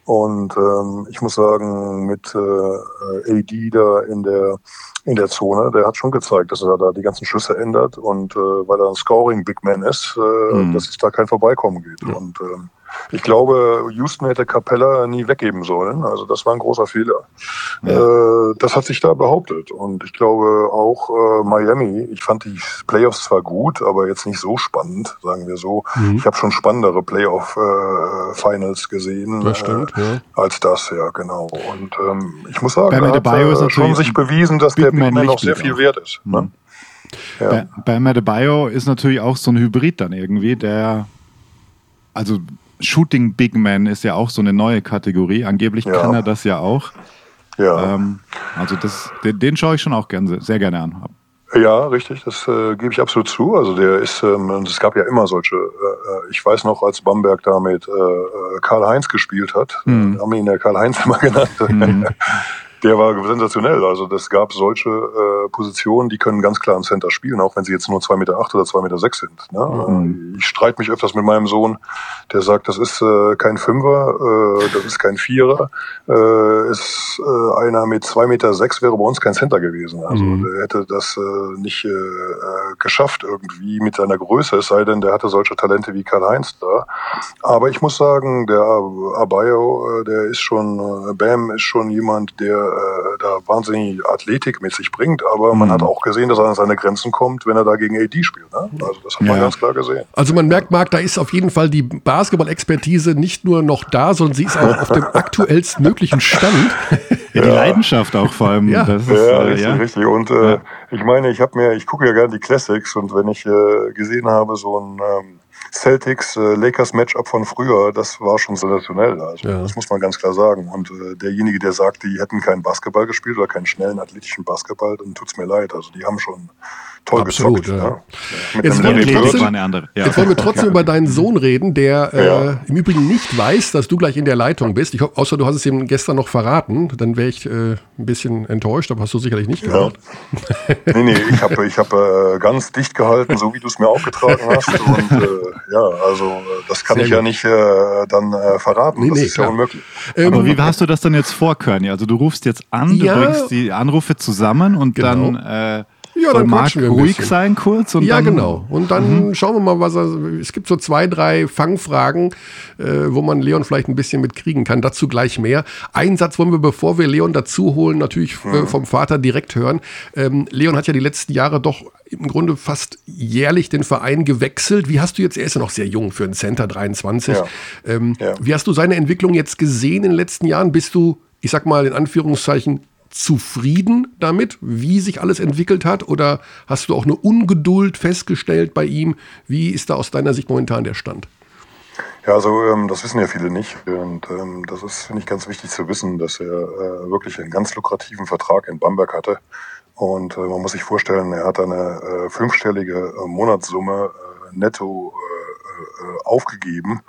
Und ähm, ich muss sagen, mit äh, AD da in der in der Zone, der hat schon gezeigt, dass er da die ganzen Schüsse ändert und äh, weil er ein Scoring Big Man ist, äh, Mhm. dass es da kein Vorbeikommen geht. Und ähm, ich glaube, Houston hätte Capella nie weggeben sollen. Also das war ein großer Fehler. Äh, das hat sich da behauptet. Und ich glaube auch äh, Miami, ich fand die Playoffs zwar gut, aber jetzt nicht so spannend, sagen wir so. Mhm. Ich habe schon spannendere Playoff-Finals gesehen. Das stimmt, äh, ja. als das, ja, genau. Und ähm, ich muss sagen, er hat Adebayo ist äh, schon sich bewiesen, dass der Big Man noch sehr viel auch. wert ist. Ne? Ja. Bei, bei Madebayo ist natürlich auch so ein Hybrid dann irgendwie, der, also Shooting Big Man ist ja auch so eine neue Kategorie. Angeblich Ja. kann er das ja auch. Ja. Ähm, also das, den, den schaue ich schon auch gern, sehr gerne an. Ja, richtig, das äh, gebe ich absolut zu. Also der ist, ähm, es gab ja immer solche, äh, äh, ich weiß noch, als Bamberg da mit äh, äh, Karl-Heinz gespielt hat, Mhm. haben wir ihn ja Karl-Heinz immer genannt, der war sensationell. Also das gab solche äh, Positionen, die können ganz klar im Center spielen, auch wenn sie jetzt nur 2,8 Meter acht oder 2,6 Meter sechs sind. Ne? Mhm. Äh, Ich streite mich öfters mit meinem Sohn, der sagt, das ist äh, kein Fünfer, äh, das ist kein Vierer, äh, ist äh, einer mit 2,6 Meter sechs wäre bei uns kein Center gewesen. Also der hätte das äh, nicht äh, äh, geschafft irgendwie mit seiner Größe, es sei denn, der hatte solche Talente wie Karl-Heinz da. Aber ich muss sagen, der Abayo, äh, der ist schon, Bam ist schon jemand, der äh, da wahnsinnig Athletik mit sich bringt, aber man hat auch gesehen, dass er an seine Grenzen kommt, wenn er da gegen AD spielt. Ne? Also das hat man Ja. ganz klar gesehen. Also man merkt, Marc, da ist auf jeden Fall die Basketball-Expertise nicht nur noch da, sondern sie ist auch auf dem aktuellsten möglichen Stand. Ja, die Leidenschaft auch vor allem. Ja. das ist, Ja, äh, richtig, ja. richtig. Und äh, Ja. ich meine, ich habe mir, ich gucke ja gerne die Classics und wenn ich äh, gesehen habe, so ein ähm, Celtics äh, Lakers Matchup von früher, das war schon sensationell. Also Ja. das muss man ganz klar sagen. Und äh, derjenige, der sagt, die hätten keinen Basketball gespielt oder keinen schnellen athletischen Basketball, dann tut's mir leid. Also die haben schon toll Absolut, gezockt. ja. Ne? Mit Jetzt wollen trotzdem-. Ja. Jetzt wollen wir trotzdem über deinen Sohn reden, der äh, Ja. im Übrigen nicht weiß, dass du gleich in der Leitung bist. Ich hoffe, außer du hast es ihm gestern noch verraten, dann wäre ich äh, ein bisschen enttäuscht, aber hast du sicherlich nicht Ja. gemacht. Nee, nee, ich habe ich hab, äh, ganz dicht gehalten, so wie du es mir aufgetragen hast. Und äh, ja, also äh, das kann Sehr ich ja gut. nicht äh, dann äh, verraten. Nee, das nee, ist klar. ja unmöglich. Ähm, Aber wie hast du das dann jetzt vor, Körny? Also du rufst jetzt an, Ja. du bringst die Anrufe zusammen und Genau. dann, äh, Ja, soll dann Marc wir ein ruhig bisschen. sein kurz und ja, dann, genau. Und dann schauen wir mal, was er. Es gibt so zwei, drei Fangfragen, äh, wo man Leon vielleicht ein bisschen mitkriegen kann. Dazu gleich mehr. Einen Satz wollen wir, bevor wir Leon dazu holen, natürlich äh, vom Vater direkt hören. Ähm, Leon hat ja die letzten Jahre doch im Grunde fast jährlich den Verein gewechselt. Wie hast du jetzt, er ist ja noch sehr jung für einen Center 23. Ja. Ähm, Ja. Wie hast du seine Entwicklung jetzt gesehen in den letzten Jahren? Bist du, ich sag mal in Anführungszeichen, zufrieden damit, wie sich alles entwickelt hat? Oder hast du auch eine Ungeduld festgestellt bei ihm? Wie ist da aus deiner Sicht momentan der Stand? Ja, also ähm, das wissen ja viele nicht. Und ähm, das ist, finde ich, ganz wichtig zu wissen, dass er äh, wirklich einen ganz lukrativen Vertrag in Bamberg hatte. Und äh, man muss sich vorstellen, er hat eine äh, fünfstellige äh, Monatssumme äh, netto äh, aufgegeben.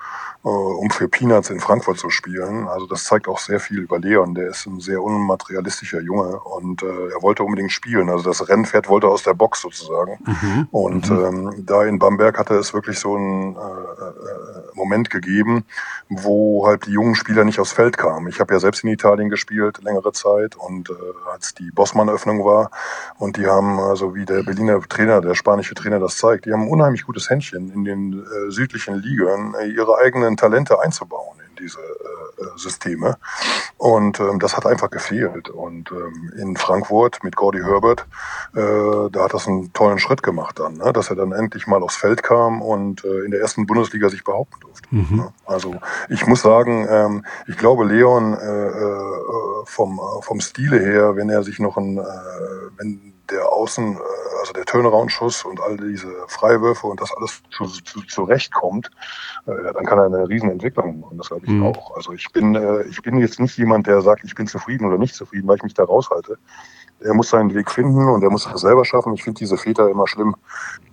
Äh, um für Peanuts in Frankfurt zu spielen. Also das zeigt auch sehr viel über Leon. Der ist ein sehr unmaterialistischer Junge und äh, er wollte unbedingt spielen. Also das Rennpferd wollte aus der Box sozusagen. Mhm. Und ähm, da in Bamberg hatte es wirklich so einen äh, äh, Moment gegeben, wo halt die jungen Spieler nicht aufs Feld kamen. Ich habe ja selbst in Italien gespielt längere Zeit und äh, als die Bossmann-Öffnung war und die haben, also wie der Berliner Trainer, der spanische Trainer das zeigt, die haben ein unheimlich gutes Händchen in den äh, südlichen Ligen, äh, ihre eigenen Talente einzubauen in diese äh, äh, Systeme. Und ähm, das hat einfach gefehlt. Und ähm, in Frankfurt mit Gordy Herbert, äh, da hat das einen tollen Schritt gemacht dann, ne? dass er dann endlich mal aufs Feld kam und äh, in der ersten Bundesliga sich behaupten durfte. Ne? Also ich muss sagen, ähm, ich glaube Leon äh, äh, vom, vom Stile her, wenn er sich noch ein, wenn der Außen, äh, also der Turnaround-Schuss und all diese Freiwürfe und das alles zu, zu, zurechtkommt, äh, dann kann er eine riesen Entwicklung machen. Das glaube ich Mhm. auch. Also ich bin, äh, ich bin jetzt nicht jemand, der sagt, ich bin zufrieden oder nicht zufrieden, weil ich mich da raushalte. Er muss seinen Weg finden und er muss es selber schaffen. Ich finde diese Väter immer schlimm,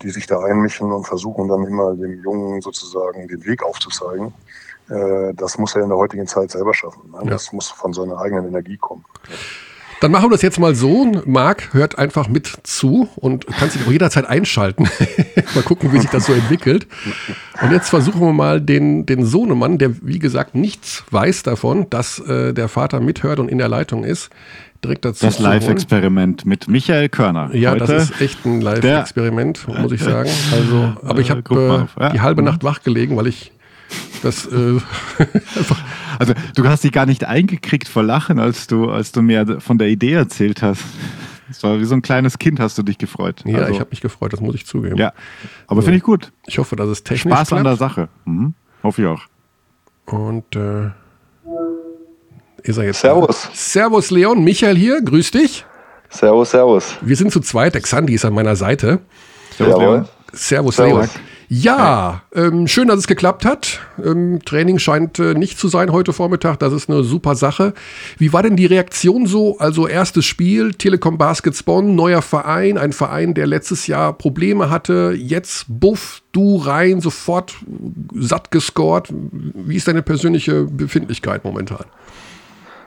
die sich da einmischen und versuchen dann immer dem Jungen sozusagen den Weg aufzuzeigen. Äh, Das muss er in der heutigen Zeit selber schaffen. ne? Ja. Das muss von seiner eigenen Energie kommen. Dann machen wir das jetzt mal so. Marc hört einfach mit zu und kann sich auch jederzeit einschalten. mal gucken, wie sich das so entwickelt. Und jetzt versuchen wir mal den, den Sohnemann, der wie gesagt nichts weiß davon, dass äh, der Vater mithört und in der Leitung ist, direkt dazu Das. Live-Experiment mit Michael Körner. Ja, Heute. das ist echt ein Live-Experiment, muss ich sagen. Also, aber ich Äh, habe äh. Ja. die halbe Nacht wach gelegen, weil ich das äh, einfach Also du hast dich gar nicht eingekriegt vor Lachen, als du, als du mir von der Idee erzählt hast. Es war wie so ein kleines Kind, hast du dich gefreut. Ja, Also, ich habe mich gefreut, das muss ich zugeben. Ja, aber finde ich gut. Ich hoffe, dass es technisch Spaß an der klappt. Sache. Mhm. Hoffe ich auch. Und äh, ist er jetzt Servus. Servus Leon, Michael hier, grüß dich. Servus, servus. Wir sind zu zweit, der Xandi ist an meiner Seite. Servus, Jawohl. Leon. Servus, Servus. Leon. Ja, ähm, schön, dass es geklappt hat. Ähm, Training scheint äh, nicht zu sein heute Vormittag. Das ist eine super Sache. Wie war denn die Reaktion so? Also erstes Spiel, Telekom Baskets Bonn, neuer Verein, ein Verein, der letztes Jahr Probleme hatte. Jetzt buff, du rein, sofort satt gescored. Wie ist deine persönliche Befindlichkeit momentan?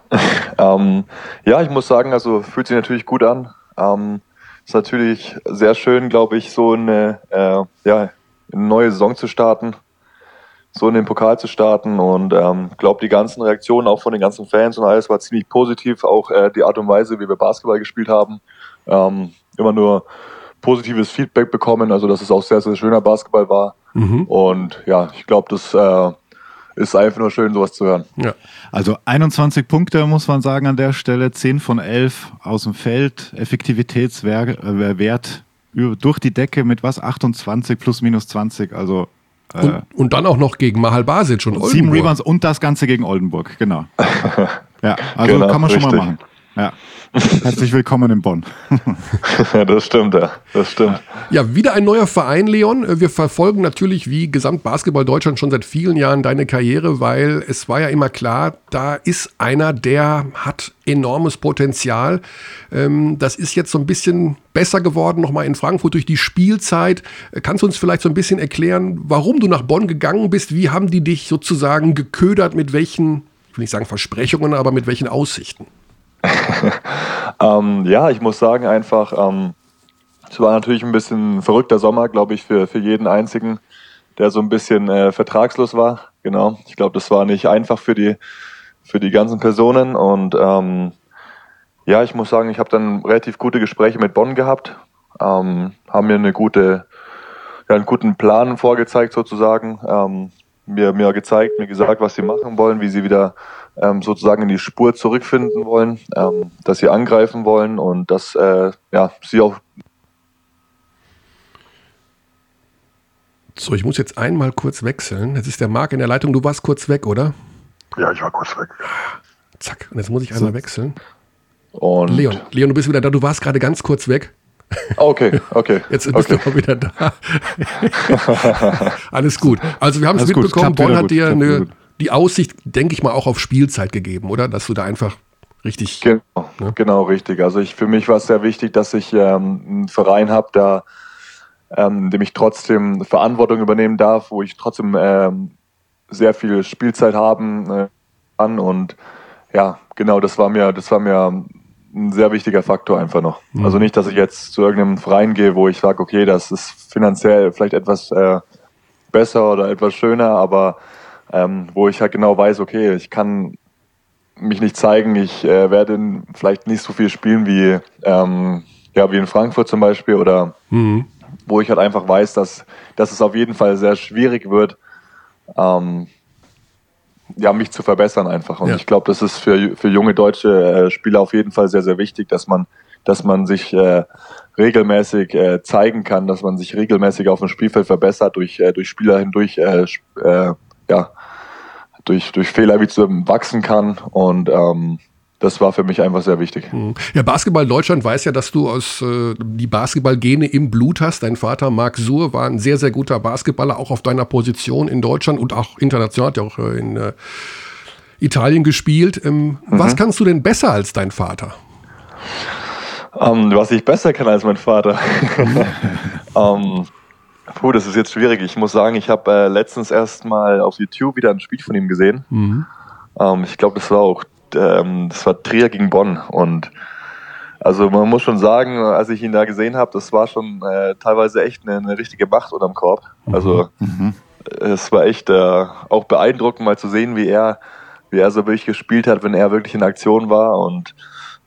Ähm, ja, ich muss sagen, also fühlt sich natürlich gut an. Ähm, ist natürlich sehr schön, glaube ich, so eine, äh, ja, eine neue Saison zu starten, so in den Pokal zu starten und ähm, glaube die ganzen Reaktionen auch von den ganzen Fans und alles war ziemlich positiv. Auch äh, die Art und Weise, wie wir Basketball gespielt haben, ähm, immer nur positives Feedback bekommen. Also dass es auch sehr sehr schöner Basketball war und ja, ich glaube, das äh, ist einfach nur schön, sowas zu hören. Ja. Also 21 Punkte muss man sagen an der Stelle, 10 von 11 aus dem Feld, Effektivitätswert äh, über- durch die Decke mit was? 28 plus minus 20, also äh, Und, und dann auch noch gegen Mahal Basic und sieben Oldenburg. Rebounds und das Ganze gegen Oldenburg, genau. Ja, also Genau, kann man schon mal richtig. machen. Ja. Herzlich willkommen in Bonn. das stimmt, ja. Das stimmt. Ja, wieder ein neuer Verein, Leon. Wir verfolgen natürlich wie Gesamtbasketball Deutschland schon seit vielen Jahren deine Karriere, weil es war ja immer klar, da ist einer, der hat enormes Potenzial. Ähm, das ist jetzt so ein bisschen besser geworden, nochmal in Frankfurt durch die Spielzeit. Kannst du uns vielleicht so ein bisschen erklären, warum du nach Bonn gegangen bist? Wie haben die dich sozusagen geködert? Mit welchen, ich will nicht sagen Versprechungen, aber mit welchen Aussichten? Ähm, ja, ich muss sagen, einfach, ähm, es war natürlich ein bisschen ein verrückter Sommer, glaube ich, für, für jeden Einzigen, der so ein bisschen äh, vertragslos war. Genau. Ich glaube, das war nicht einfach für die, für die ganzen Personen. Und ähm, ja, ich muss sagen, ich habe dann relativ gute Gespräche mit Bonn gehabt, ähm, haben mir eine gute, ja, einen guten Plan vorgezeigt sozusagen, ähm, mir, mir gezeigt, mir gesagt, was sie machen wollen, wie sie wieder ähm, sozusagen in die Spur zurückfinden wollen, ähm, dass sie angreifen wollen und dass äh, ja, sie auch So, ich muss jetzt einmal kurz wechseln. Jetzt ist der Marc in der Leitung. Du warst kurz weg, oder? Ja, ich war kurz weg. Zack. Und jetzt muss ich einmal wechseln. und Leon, Leon, du bist wieder da. Du warst gerade ganz kurz weg. Okay, okay. Jetzt bist okay. du auch wieder da. Alles gut. Also wir haben es mitbekommen. Bonn hat gut, dir eine. Die Aussicht, denke ich mal, auch auf Spielzeit gegeben, oder? Dass du da einfach richtig. Genau, Ne? genau richtig. Also ich, für mich war es sehr wichtig, dass ich ähm, einen Verein habe, der, ähm, dem ich trotzdem Verantwortung übernehmen darf, wo ich trotzdem ähm, sehr viel Spielzeit haben äh, an und ja, genau, das war mir, das war mir ein sehr wichtiger Faktor einfach noch. Mhm. Also nicht, dass ich jetzt zu irgendeinem Verein gehe, wo ich sage, okay, das ist finanziell vielleicht etwas äh, besser oder etwas schöner, aber ähm, wo ich halt genau weiß, okay, ich kann mich nicht zeigen, ich äh, werde vielleicht nicht so viel spielen wie, ähm, ja, wie in Frankfurt zum Beispiel oder mhm. wo ich halt einfach weiß, dass, dass es auf jeden Fall sehr schwierig wird, ähm, ja, mich zu verbessern einfach. Und ja. ich glaube, das ist für, für junge deutsche äh, Spieler auf jeden Fall sehr, sehr wichtig, dass man, dass man sich äh, regelmäßig äh, zeigen kann, dass man sich regelmäßig auf dem Spielfeld verbessert, durch, äh, durch Spieler hindurch, äh, äh, ja, durch, durch Fehler wie zu wachsen kann. Und ähm, das war für mich einfach sehr wichtig. Mhm. Ja, Basketball Deutschland weiß ja, dass du aus äh, die Basketballgene im Blut hast. Dein Vater Marc Suhr war ein sehr, sehr guter Basketballer, auch auf deiner Position in Deutschland und auch international, hat ja auch äh, in äh, Italien gespielt. Ähm, mhm. Was kannst du denn besser als dein Vater? Um, ähm, was ich besser kann als mein Vater. um, ähm, puh, das ist jetzt schwierig. Ich muss sagen, ich habe äh, letztens erst mal auf YouTube wieder ein Spiel von ihm gesehen. Mhm. Ähm, ich glaube, das war auch ähm, das war Trier gegen Bonn und also man muss schon sagen, als ich ihn da gesehen habe, das war schon äh, teilweise echt eine, eine, richtige Macht unterm Korb. Mhm. Also mhm. es war echt äh, auch beeindruckend mal zu sehen, wie er, wie er so wirklich gespielt hat, wenn er wirklich in Aktion war und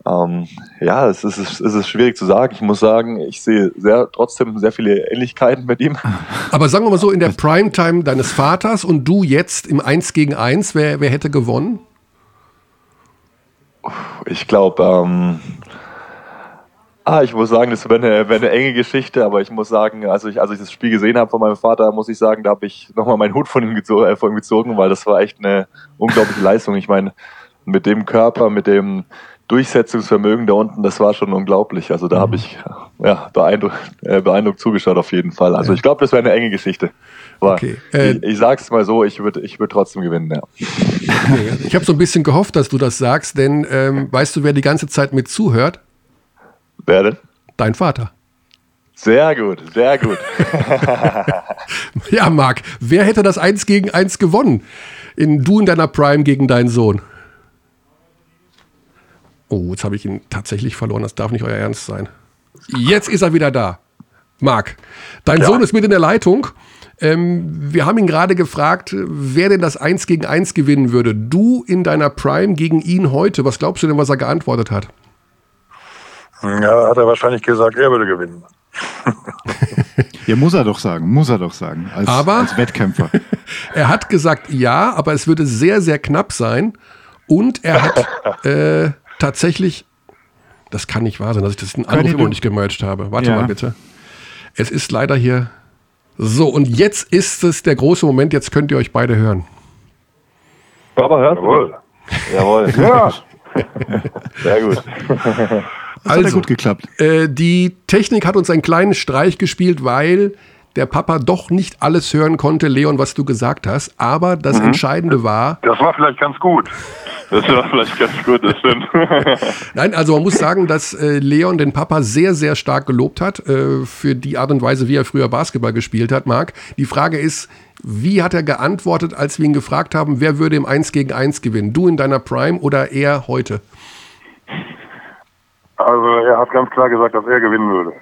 ähm, ja, es ist, es ist schwierig zu sagen. Ich muss sagen, ich sehe sehr, trotzdem sehr viele Ähnlichkeiten mit ihm. Aber sagen wir mal so, in der Primetime deines Vaters und du jetzt im 1 gegen 1, wer, wer hätte gewonnen? Ich glaube, ähm, ah, ich muss sagen, das wäre eine, wär eine, enge Geschichte, aber ich muss sagen, als ich, als ich das Spiel gesehen habe von meinem Vater, muss ich sagen, da habe ich nochmal meinen Hut von ihm, gezogen, äh, von ihm gezogen, weil das war echt eine unglaubliche Leistung. Ich meine, mit dem Körper, mit dem Durchsetzungsvermögen da unten, das war schon unglaublich. Also da mhm. habe ich ja, beeindruckt, äh, beeindruckt zugeschaut auf jeden Fall. Also ja. ich glaube, das wäre eine enge Geschichte. Aber okay. Äh, ich, ich sage es mal so, ich würde ich würd trotzdem gewinnen. Ja. ich habe so ein bisschen gehofft, dass du das sagst, denn ähm, weißt du, wer die ganze Zeit mit zuhört? Wer denn? Dein Vater. Sehr gut, sehr gut. ja, Marc, wer hätte das eins gegen eins gewonnen? In, du in deiner Prime gegen deinen Sohn. Oh, jetzt habe ich ihn tatsächlich verloren. Das darf nicht euer Ernst sein. Jetzt ist er wieder da. Marc, dein ja. Sohn ist mit in der Leitung. Ähm, wir haben ihn gerade gefragt, wer denn das 1 gegen 1 gewinnen würde. Du in deiner Prime gegen ihn heute. Was glaubst du denn, was er geantwortet hat? Ja, hat er wahrscheinlich gesagt, er würde gewinnen. ja, muss er doch sagen, muss er doch sagen, als, aber, als Wettkämpfer. er hat gesagt ja, aber es würde sehr, sehr knapp sein. Und er hat äh, tatsächlich, das kann nicht wahr sein, dass ich das in Anruf immer nicht gemerged habe. Warte ja. mal bitte. Es ist leider hier so, und jetzt ist es der große Moment, jetzt könnt ihr euch beide hören. Papa hört Jawohl. Jawohl. ja. Sehr gut. Das also, hat gut geklappt. Äh, die Technik hat uns einen kleinen Streich gespielt, weil der Papa doch nicht alles hören konnte, Leon, was du gesagt hast. Aber das mhm. Entscheidende war. Das war vielleicht ganz gut. Das war vielleicht ganz gut, das stimmt. Nein, also man muss sagen, dass äh, Leon den Papa sehr, sehr stark gelobt hat äh, für die Art und Weise, wie er früher Basketball gespielt hat, Marc. Die Frage ist, wie hat er geantwortet, als wir ihn gefragt haben, wer würde im 1 gegen 1 gewinnen? Du in deiner Prime oder er heute? Also er hat ganz klar gesagt, dass er gewinnen würde.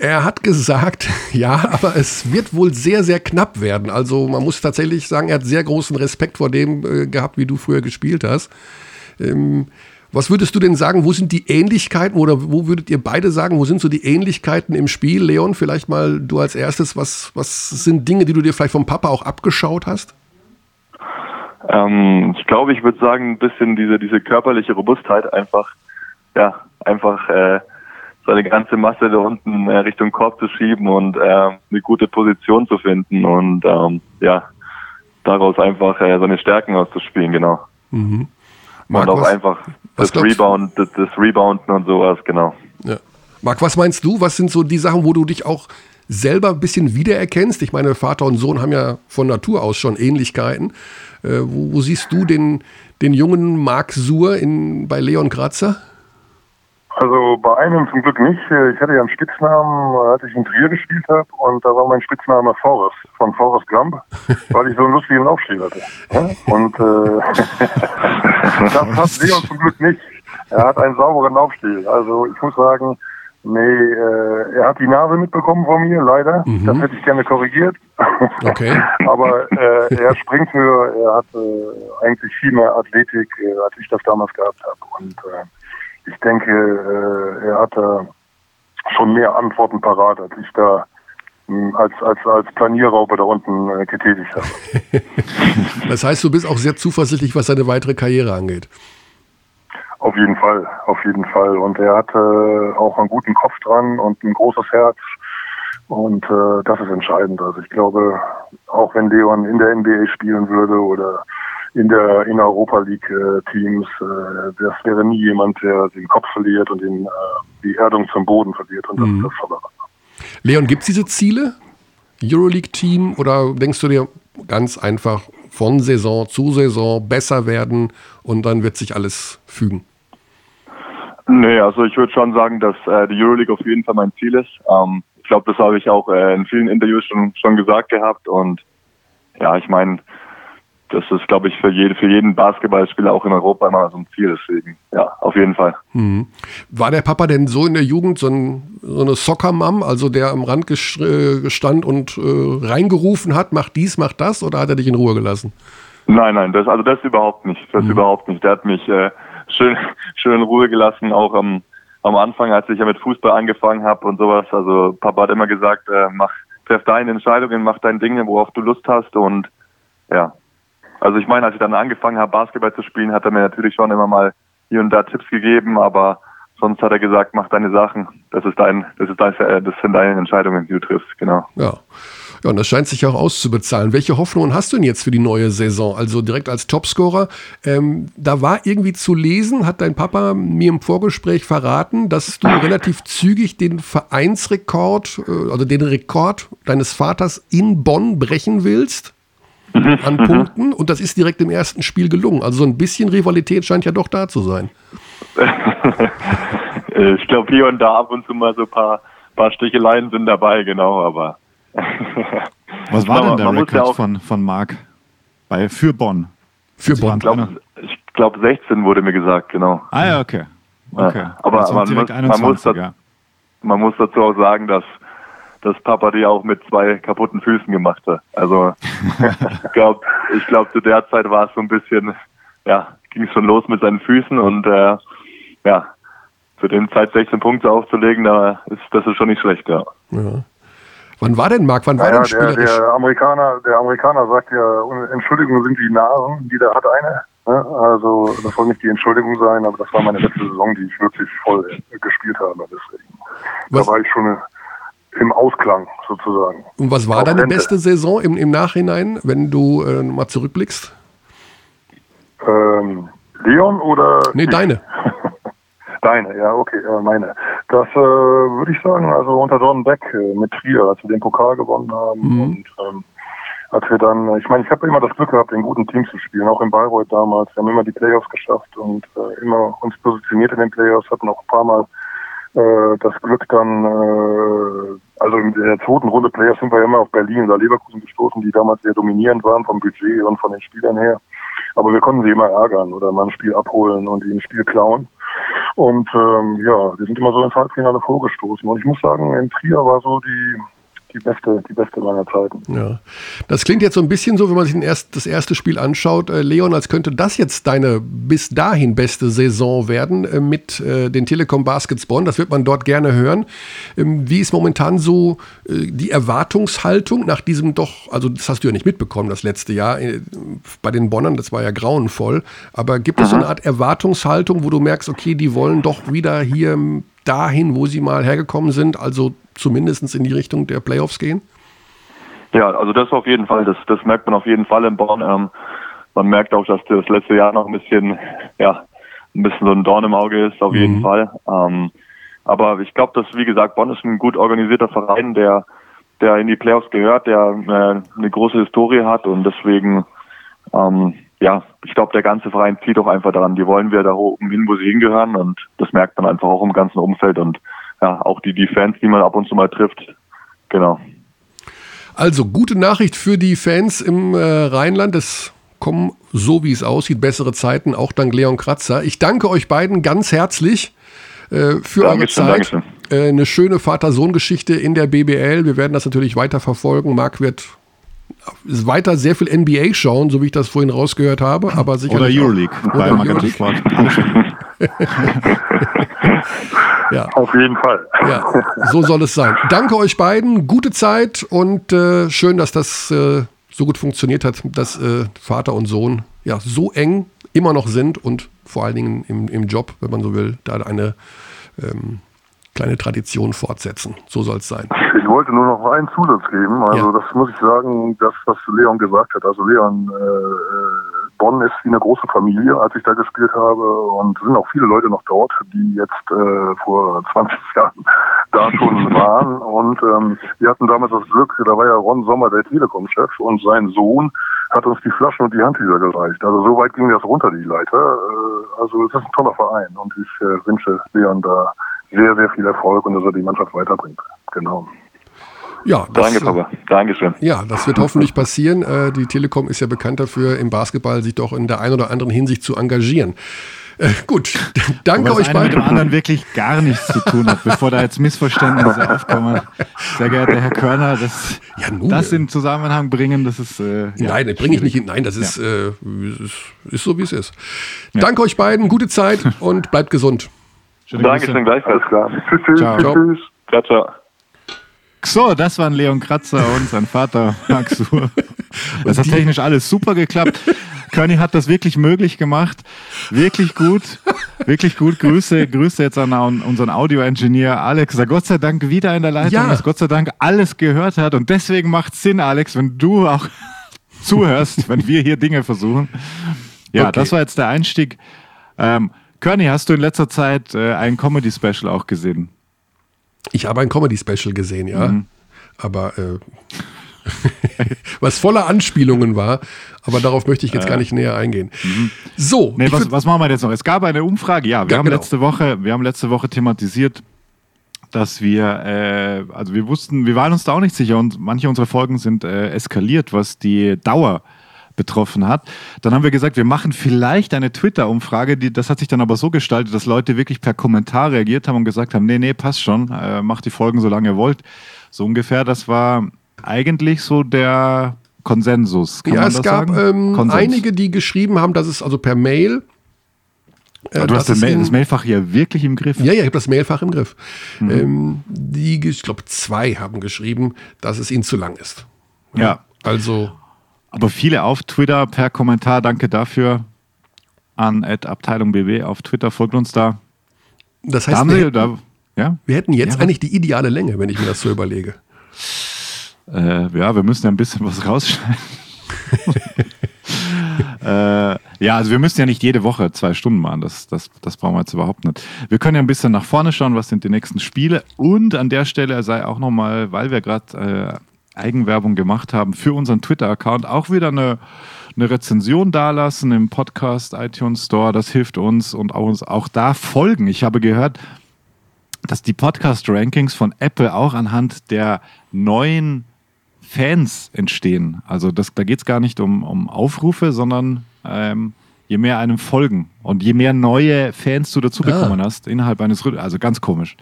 Er hat gesagt, ja, aber es wird wohl sehr, sehr knapp werden. Also man muss tatsächlich sagen, er hat sehr großen Respekt vor dem äh, gehabt, wie du früher gespielt hast. Ähm, was würdest du denn sagen, wo sind die Ähnlichkeiten oder wo würdet ihr beide sagen, wo sind so die Ähnlichkeiten im Spiel? Leon, vielleicht mal du als erstes, was, was sind Dinge, die du dir vielleicht vom Papa auch abgeschaut hast? Ähm, ich glaube, ich würde sagen, ein bisschen diese, diese körperliche Robustheit einfach, ja, einfach äh, seine ganze Masse da unten äh, Richtung Korb zu schieben und äh, eine gute Position zu finden und ähm, ja, daraus einfach äh, seine Stärken auszuspielen, genau. Mhm. Marc, und auch was, einfach das Rebound, das, das, Rebounden und sowas, genau. Ja. Marc, was meinst du? Was sind so die Sachen, wo du dich auch selber ein bisschen wiedererkennst? Ich meine, Vater und Sohn haben ja von Natur aus schon Ähnlichkeiten. Äh, wo, wo, siehst du den, den jungen Marc Suhr in, bei Leon Kratzer? Also bei einem zum Glück nicht. Ich hatte ja einen Spitznamen, als ich in Trier gespielt habe und da war mein Spitzname Forrest, von Forrest Gump, weil ich so einen lustigen Laufstil hatte. Und äh, das hat Leon zum Glück nicht. Er hat einen sauberen Laufstil. Also ich muss sagen, nee, äh, er hat die Nase mitbekommen von mir, leider. Mhm. Das hätte ich gerne korrigiert. Okay. Aber äh, er springt höher, er hat äh, eigentlich viel mehr Athletik, äh, als ich das damals gehabt habe. Und äh, ich denke, äh, er hatte schon mehr Antworten parat, als ich da mh, als, als, als Planierraupe da unten äh, getätigt habe. Das heißt, du bist auch sehr zuversichtlich, was seine weitere Karriere angeht. Auf jeden Fall, auf jeden Fall. Und er hatte auch einen guten Kopf dran und ein großes Herz. Und äh, das ist entscheidend. Also ich glaube, auch wenn Leon in der NBA spielen würde oder in der in Europa League äh, Teams, äh, das wäre nie jemand, der den Kopf verliert und den, äh, die Erdung zum Boden verliert. Und das ist das Tolle. Leon, gibt es diese Ziele? Euroleague-Team? Oder denkst du dir ganz einfach von Saison zu Saison besser werden und dann wird sich alles fügen? Nee, also ich würde schon sagen, dass äh, die Euroleague auf jeden Fall mein Ziel ist. Ähm, ich glaube, das habe ich auch äh, in vielen Interviews schon, schon gesagt gehabt. Und ja, ich meine, das ist, glaube ich, für, jede, für jeden Basketballspieler auch in Europa immer so ein Ziel. Deswegen, ja, auf jeden Fall. Mhm. War der Papa denn so in der Jugend so, ein, so eine Soccer-Mom, also der am Rand äh, gestand und äh, reingerufen hat, mach dies, mach das, oder hat er dich in Ruhe gelassen? Nein, nein, das, also das überhaupt nicht. Das überhaupt nicht. Der hat mich äh, schön, schön in Ruhe gelassen, auch am, am Anfang, als ich ja mit Fußball angefangen habe und sowas. Also Papa hat immer gesagt, äh, mach, treff deine Entscheidungen, mach dein Ding, worauf du Lust hast und ja. Also ich meine, als ich dann angefangen habe, Basketball zu spielen, hat er mir natürlich schon immer mal hier und da Tipps gegeben, aber sonst hat er gesagt, mach deine Sachen. Das ist dein, das ist dein, äh, das sind deine Entscheidungen, die du triffst, genau. Ja. Ja, und das scheint sich auch auszubezahlen. Welche Hoffnungen hast du denn jetzt für die neue Saison? Also direkt als Topscorer. Ähm, da war irgendwie zu lesen, hat dein Papa mir im Vorgespräch verraten, dass du relativ zügig den Vereinsrekord, äh, also den Rekord deines Vaters in Bonn brechen willst an Punkten. Und das ist direkt im ersten Spiel gelungen. Also so ein bisschen Rivalität scheint ja doch da zu sein. Äh, ich glaube, hier und da ab und zu mal so ein paar, paar Sticheleien sind dabei, genau, aber. Was war denn der man ja Rekord auch- von, von Marc bei, für Bonn? Für Sie Bonn. Ich glaube, ich glaub 16 wurde mir gesagt, genau. Ah ja, okay. okay. Ja, aber sind man muss- man muss 21, das- ja. Man muss dazu auch sagen, dass, dass Papa die auch mit zwei kaputten Füßen gemacht hat. Also ich glaube, ich glaub, zu der Zeit war es so ein bisschen, ja, ging es schon los mit seinen Füßen und äh, ja, für den Zeit 16 Punkte aufzulegen, da ist das ist schon nicht schlecht, ja. Ja. Wann war denn Marc? Wann war Naja, denn der, spielerisch? der Amerikaner, der Amerikaner sagt ja, Entschuldigung sind wie Nasen, jeder hat eine. Ne? Also das soll nicht die Entschuldigung sein, aber das war meine letzte Saison, die ich wirklich voll gespielt habe. Deswegen. Was- Da war ich schon im Ausklang sozusagen. Und was war Auf deine Rente. beste Saison im, im Nachhinein, wenn du äh, mal zurückblickst? Ähm, Leon oder? Nee, ich? deine. Deine, ja, okay, äh, meine. Das äh, würde ich sagen, also unter Don Beck äh, mit Trier, als wir den Pokal gewonnen haben Mhm. und ähm, als wir dann, ich meine, ich habe immer das Glück gehabt, in guten Teams zu spielen, auch in Bayreuth damals. Wir haben immer die Playoffs geschafft und äh, immer uns positioniert in den Playoffs, hatten auch ein paar Mal äh, das Glück dann, äh, also in der zweiten Runde Playoffs sind wir ja immer auf Berlin oder Leverkusen gestoßen, die damals sehr dominierend waren vom Budget und von den Spielern her. Aber wir konnten sie immer ärgern oder mal ein Spiel abholen und ihnen ein Spiel klauen. Und ähm, ja, wir sind immer so ins Halbfinale vorgestoßen. Und ich muss sagen, in Trier war so die, die beste, die beste meiner Zeiten. Ja. Das klingt jetzt so ein bisschen so, wenn man sich erst, das erste Spiel anschaut, äh, Leon, als könnte das jetzt deine bis dahin beste Saison werden äh, mit äh, den Telekom Baskets Bonn. Das wird man dort gerne hören. Ähm, wie ist momentan so äh, die Erwartungshaltung nach diesem doch, also das hast du ja nicht mitbekommen, das letzte Jahr äh, bei den Bonnern, das war ja grauenvoll. Aber gibt es so eine Art Erwartungshaltung, wo du merkst, okay, die wollen doch wieder hier ähm, dahin, wo sie mal hergekommen sind, also zumindest in die Richtung der Playoffs gehen? Ja, also das auf jeden Fall, das, das merkt man auf jeden Fall in Bonn. Ähm, man merkt auch, dass das letzte Jahr noch ein bisschen, ja, ein bisschen so ein Dorn im Auge ist, auf jeden Fall. Ähm, aber ich glaube, dass, wie gesagt, Bonn ist ein gut organisierter Verein, der, der in die Playoffs gehört, der äh, eine große Historie hat und deswegen, ähm, ja, ich glaube, der ganze Verein zieht auch einfach daran. Die wollen wir da oben hin, wo sie hingehören und das merkt man einfach auch im ganzen Umfeld und ja, auch die, die Fans, die man ab und zu mal trifft. Genau. Also gute Nachricht für die Fans im äh, Rheinland. Es kommen, so wie es aussieht, bessere Zeiten, auch dank Leon Kratzer. Ich danke euch beiden ganz herzlich äh, für Dankeschön, eure Zeit. Dankeschön. Äh, eine schöne Vater-Sohn-Geschichte in der BBL. Wir werden das natürlich weiter verfolgen. Marc wird weiter sehr viel NBA schauen, so wie ich das vorhin rausgehört habe, aber Oder sicherlich auch- Euroleague bei Oder Magenta Euroleague. Ja. Auf jeden Fall. Ja, so soll es sein. Danke euch beiden, gute Zeit und äh, schön, dass das äh, so gut funktioniert hat, dass äh, Vater und Sohn ja so eng immer noch sind und vor allen Dingen im, im Job, wenn man so will, da eine ähm, kleine Tradition fortsetzen. So soll es sein. Ich wollte nur noch einen Zusatz geben. Also Ja. das muss ich sagen, das, was Leon gesagt hat. Also Leon, äh, äh, Bonn ist wie eine große Familie, als ich da gespielt habe. Und es sind auch viele Leute noch dort, die jetzt äh, vor 20 Jahren da schon waren. Und ähm, wir hatten damals das Glück, da war ja Ron Sommer der Telekom-Chef und sein Sohn hat uns die Flaschen und die Handtücher gereicht. Also so weit ging das runter, die Leiter. Äh, also es ist ein toller Verein und ich äh, wünsche Leon da sehr, sehr viel Erfolg und dass er die Mannschaft weiterbringt. Genau. Ja, das, Danke, Papa. Dankeschön. Ja, das wird hoffentlich passieren. Äh, die Telekom ist ja bekannt dafür, im Basketball sich doch in der einen oder anderen Hinsicht zu engagieren. Äh, gut, danke Was euch einer mit dem beiden. anderen wirklich gar nichts zu tun hat, bevor da jetzt Missverständnisse aufkommen. Sehr geehrter Herr Körner, das, Ja, nun, das in Zusammenhang bringen, das ist. Äh, ja, Nein, das bringe ich nicht hin. Nein, das ist, äh, ist, ist so, wie es ist. Danke euch beiden, gute Zeit und bleibt gesund. Schöne Grüße. Dankeschön gleichfalls. Klar. Tschüss, tschüss, Ciao. tschüss, tschüss. Ciao, ciao. So, das waren Leon Kratzer und sein Vater Max Uhr. Das hat technisch alles super geklappt. Körny hat das wirklich möglich gemacht. Wirklich gut. Wirklich gut. Grüße, Grüße jetzt an unseren Audio-Engineer Alex, der Gott sei Dank wieder in der Leitung Ja. ist, Gott sei Dank alles gehört hat. Und deswegen macht Sinn, Alex, wenn du auch zuhörst, wenn wir hier Dinge versuchen. Ja, Okay. das war jetzt der Einstieg. Ähm, Körny, hast du in letzter Zeit äh, ein Comedy-Special auch gesehen? Ich habe ein Comedy-Special gesehen, ja. Mhm. Aber äh, was voller Anspielungen war, aber darauf möchte ich jetzt gar nicht näher eingehen. So, Mhm. Nee, ich was, was machen wir jetzt noch? Es gab eine Umfrage, ja, wir Ja, haben genau. letzte Woche, wir haben letzte Woche thematisiert, dass wir, äh, also wir wussten, wir waren uns da auch nicht sicher und manche unserer Folgen sind äh, eskaliert, was die Dauer betroffen hat. Dann haben wir gesagt, wir machen vielleicht eine Twitter-Umfrage, das hat sich dann aber so gestaltet, dass Leute wirklich per Kommentar reagiert haben und gesagt haben, nee, nee, passt schon, äh, macht die Folgen so lange ihr wollt. So ungefähr, das war eigentlich so der Konsensus. Kann ja, es gab ähm, einige, die geschrieben haben, dass es also per Mail. äh, Aber du hast das, Mail, das Mailfach hier wirklich im Griff. Ja, ja, ich habe das Mailfach im Griff. Mhm. Ähm, die, ich glaube, zwei haben geschrieben, dass es ihnen zu lang ist. Ja. Also, Aber viele auf Twitter per Kommentar, danke dafür an Abteilung BB auf Twitter, folgt uns da. das Da heißt, haben wir hätten, da, ja, wir hätten jetzt Ja, eigentlich die ideale Länge, wenn ich mir das so überlege. äh, ja, wir müssen ja ein bisschen was rausschneiden. äh, ja, also wir müssen ja nicht jede Woche zwei Stunden machen, das, das, das brauchen wir jetzt überhaupt nicht. Wir können ja ein bisschen nach vorne schauen, was sind die nächsten Spiele und an der Stelle sei auch nochmal, weil wir gerade äh, Eigenwerbung gemacht haben für unseren Twitter-Account, auch wieder eine, eine Rezension dalassen im Podcast iTunes Store, das hilft uns und auch, uns auch da folgen. Ich habe gehört, dass die Podcast-Rankings von Apple auch anhand der neuen Fans entstehen. Also das, da geht es gar nicht um, um Aufrufe, sondern ähm, je mehr einem folgen und je mehr neue Fans du dazu bekommen hast innerhalb eines Rhythmus. Also ganz komisch.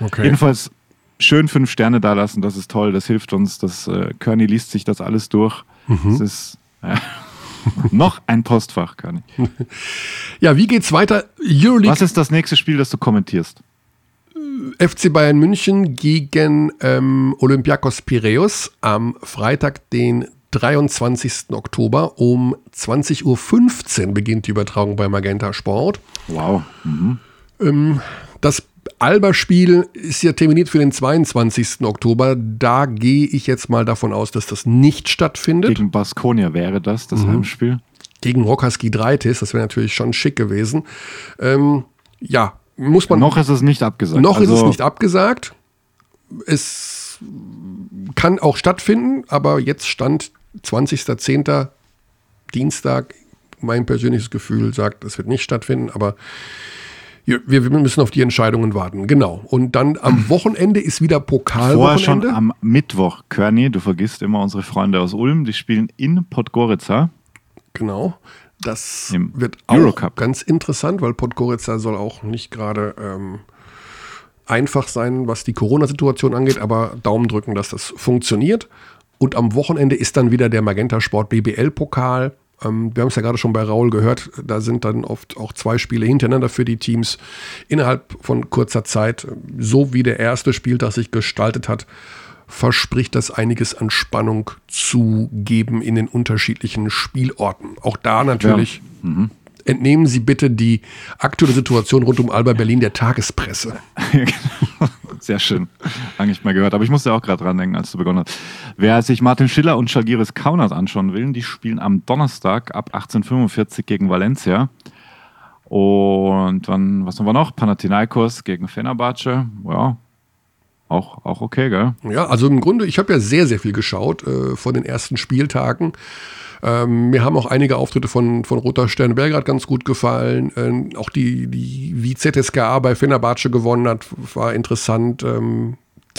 Okay. Jedenfalls schön fünf Sterne da lassen, das ist toll, das hilft uns. Das äh, Körny liest sich das alles durch. Das ist ja, noch ein Postfach, Körny. Ja, wie geht's weiter? Euroleague Was ist das nächste Spiel, das du kommentierst? FC Bayern München gegen ähm, Olympiakos Piräus am Freitag, den 23. Oktober um 20.15 Uhr beginnt die Übertragung bei Magenta Sport. Wow. Das Alba-Spiel ist ja terminiert für den 22. Oktober. Da gehe ich jetzt mal davon aus, dass das nicht stattfindet. Gegen Baskonia wäre das, das Heimspiel. Gegen Rockers Gidreitis, das wäre natürlich schon schick gewesen. Ähm, ja, muss man. Noch ist es nicht abgesagt. Noch ist es Also, nicht abgesagt. Es kann auch stattfinden, aber jetzt stand 20.10. Dienstag Mein persönliches Gefühl sagt, es wird nicht stattfinden, aber wir, wir müssen auf die Entscheidungen warten. Genau. Und dann am Wochenende ist wieder Vorher schon am Mittwoch, Körny, du vergisst immer unsere Freunde aus Ulm, die spielen in Podgorica. Genau. Das Im wird auch Eurocup. ganz interessant, weil Podgorica soll auch nicht gerade ähm, einfach sein, was die Corona-Situation angeht, aber Daumen drücken, dass das funktioniert. Und am Wochenende ist dann wieder der Magenta Sport BBL-Pokal. Ähm, wir haben es ja gerade schon bei Raul gehört, da sind dann oft auch zwei Spiele hintereinander für die Teams innerhalb von kurzer Zeit. So wie der erste Spieltag sich gestaltet hat, verspricht das einiges an Spannung zu geben in den unterschiedlichen Spielorten. Auch da natürlich entnehmen Sie bitte die aktuelle Situation rund um Alba Berlin der Tagespresse. Sehr schön. Eigentlich mal gehört. Aber ich musste auch gerade dran denken, als du begonnen hast. Wer sich Martin Schiller und Schalgiris Kaunas anschauen will, die spielen am Donnerstag ab 18.45 gegen Valencia. Und dann, was haben wir noch? Panathinaikos gegen Fenerbahce. Ja, auch, auch okay, gell? Ja, also im Grunde, ich habe ja sehr, sehr viel geschaut äh, von den ersten Spieltagen. Ähm, mir haben auch einige Auftritte von, von Roter Stern Belgrad ganz gut gefallen. Ähm, auch die, die, wie ZSKA bei Fenerbahce gewonnen hat, war interessant. Ähm,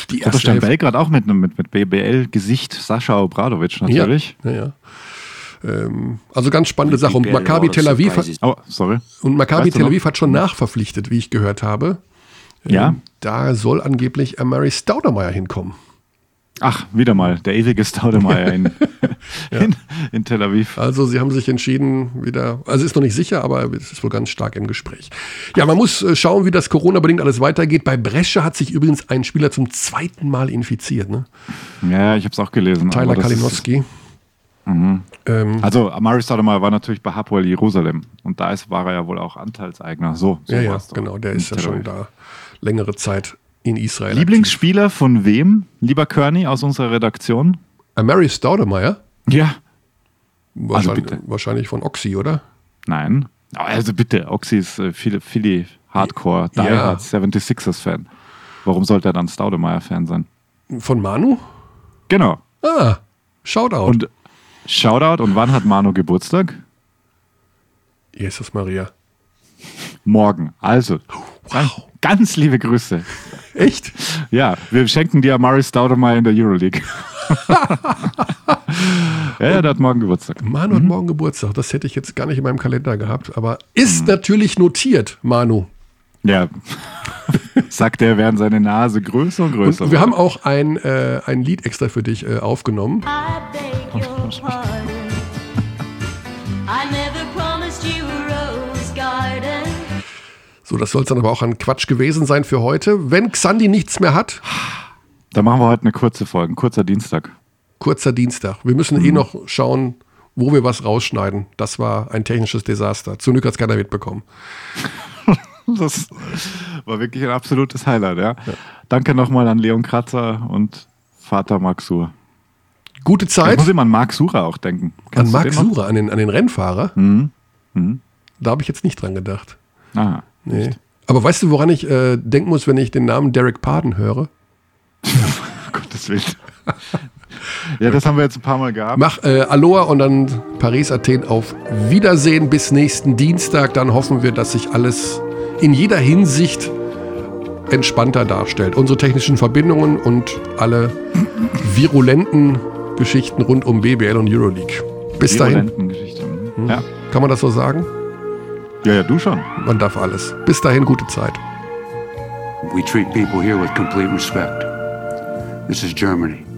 die Roter Stern Hälfte- Belgrad auch mit, einem- mit, mit BBL-Gesicht Sascha Obradovic natürlich. Ja, ja. Ähm, also ganz spannende Sache. Und Maccabi Tel Aviv hat, Oh, sorry. und Maccabi Weißt du Tel? Aviv hat schon nachverpflichtet, wie ich gehört habe. Ja. Ähm, Da soll angeblich Mary Staudemeyer hinkommen. Ach, wieder mal, der ewige Staudemeyer in, in, in Tel Aviv. Also sie haben sich entschieden, wieder, also ist noch nicht sicher, aber es ist wohl ganz stark im Gespräch. Ja, man muss äh, schauen, wie das Corona-bedingt alles weitergeht. Bei Brescia hat sich übrigens ein Spieler zum zweiten Mal infiziert, ne? Ja, ich habe es auch gelesen. Tyler Kalinowski. Ähm, Also, Amari Stoudemire war natürlich bei Hapoel Jerusalem und da ist, war er ja wohl auch Anteilseigner. So, so ja, ja, genau, der ist ja schon da längere Zeit in Israel. Lieblingsspieler von wem, lieber Körny aus unserer Redaktion? aktiv. Äh, Mary Staudemeyer? Ja. Wahrscheinlich, bitte. wahrscheinlich von Oxy, oder? Nein. Also bitte, Oxy ist äh, viele, viele Hardcore, Die Ja. Hard 76ers-Fan. Warum sollte er dann Staudemeyer-Fan sein? Von Manu? Genau. Ah, Shoutout. Und Shoutout, und wann hat Manu Geburtstag? Jesus Maria. Morgen. Also, ganz, ganz liebe Grüße. Echt? Ja, wir schenken dir Amari Staudemeyer in der Euroleague. ja, ja, der hat morgen Geburtstag. Manu hat morgen Geburtstag. Das hätte ich jetzt gar nicht in meinem Kalender gehabt, aber Mhm. ist natürlich notiert, Manu. Ja, sagt er, während seine Nase größer und größer Und wir haben auch ein, äh, ein Lied extra für dich äh, aufgenommen. I beg your pardon. I So, das soll es dann aber auch an Quatsch gewesen sein für heute. Wenn Xandi nichts mehr hat, Dann machen wir heute eine kurze Folge, ein kurzer Dienstag. kurzer Dienstag. Wir müssen Mhm. eh noch schauen, wo wir was rausschneiden. Das war ein technisches Desaster. Zum Glück hat es keiner mitbekommen. Das war wirklich ein absolutes Highlight, ja. Danke nochmal an Leon Kratzer und Vater Max Suhr. Gute Ich Zeit muss immer an Marc Sura auch denken. an Max den noch? Surer, an den, an den Rennfahrer. Mhm. Mhm. Da habe ich jetzt nicht dran gedacht. Aha. Nee. Aber weißt du, woran ich äh, denken muss, wenn ich den Namen Derek Pardon höre? Gottes Willen. ja, das haben wir jetzt ein paar Mal gehabt. Mach äh, Aloha und dann Paris, Athen auf Wiedersehen bis nächsten Dienstag. Dann hoffen wir, dass sich alles in jeder Hinsicht entspannter darstellt. Unsere technischen Verbindungen und alle virulenten Geschichten rund um BBL und Euroleague. Bis dahin, Virulenten Geschichten. Ja. kann man das so sagen? Ja, ja, du schon. Man darf alles. Bis dahin, gute Zeit. We treat people here with complete respect. This is Germany.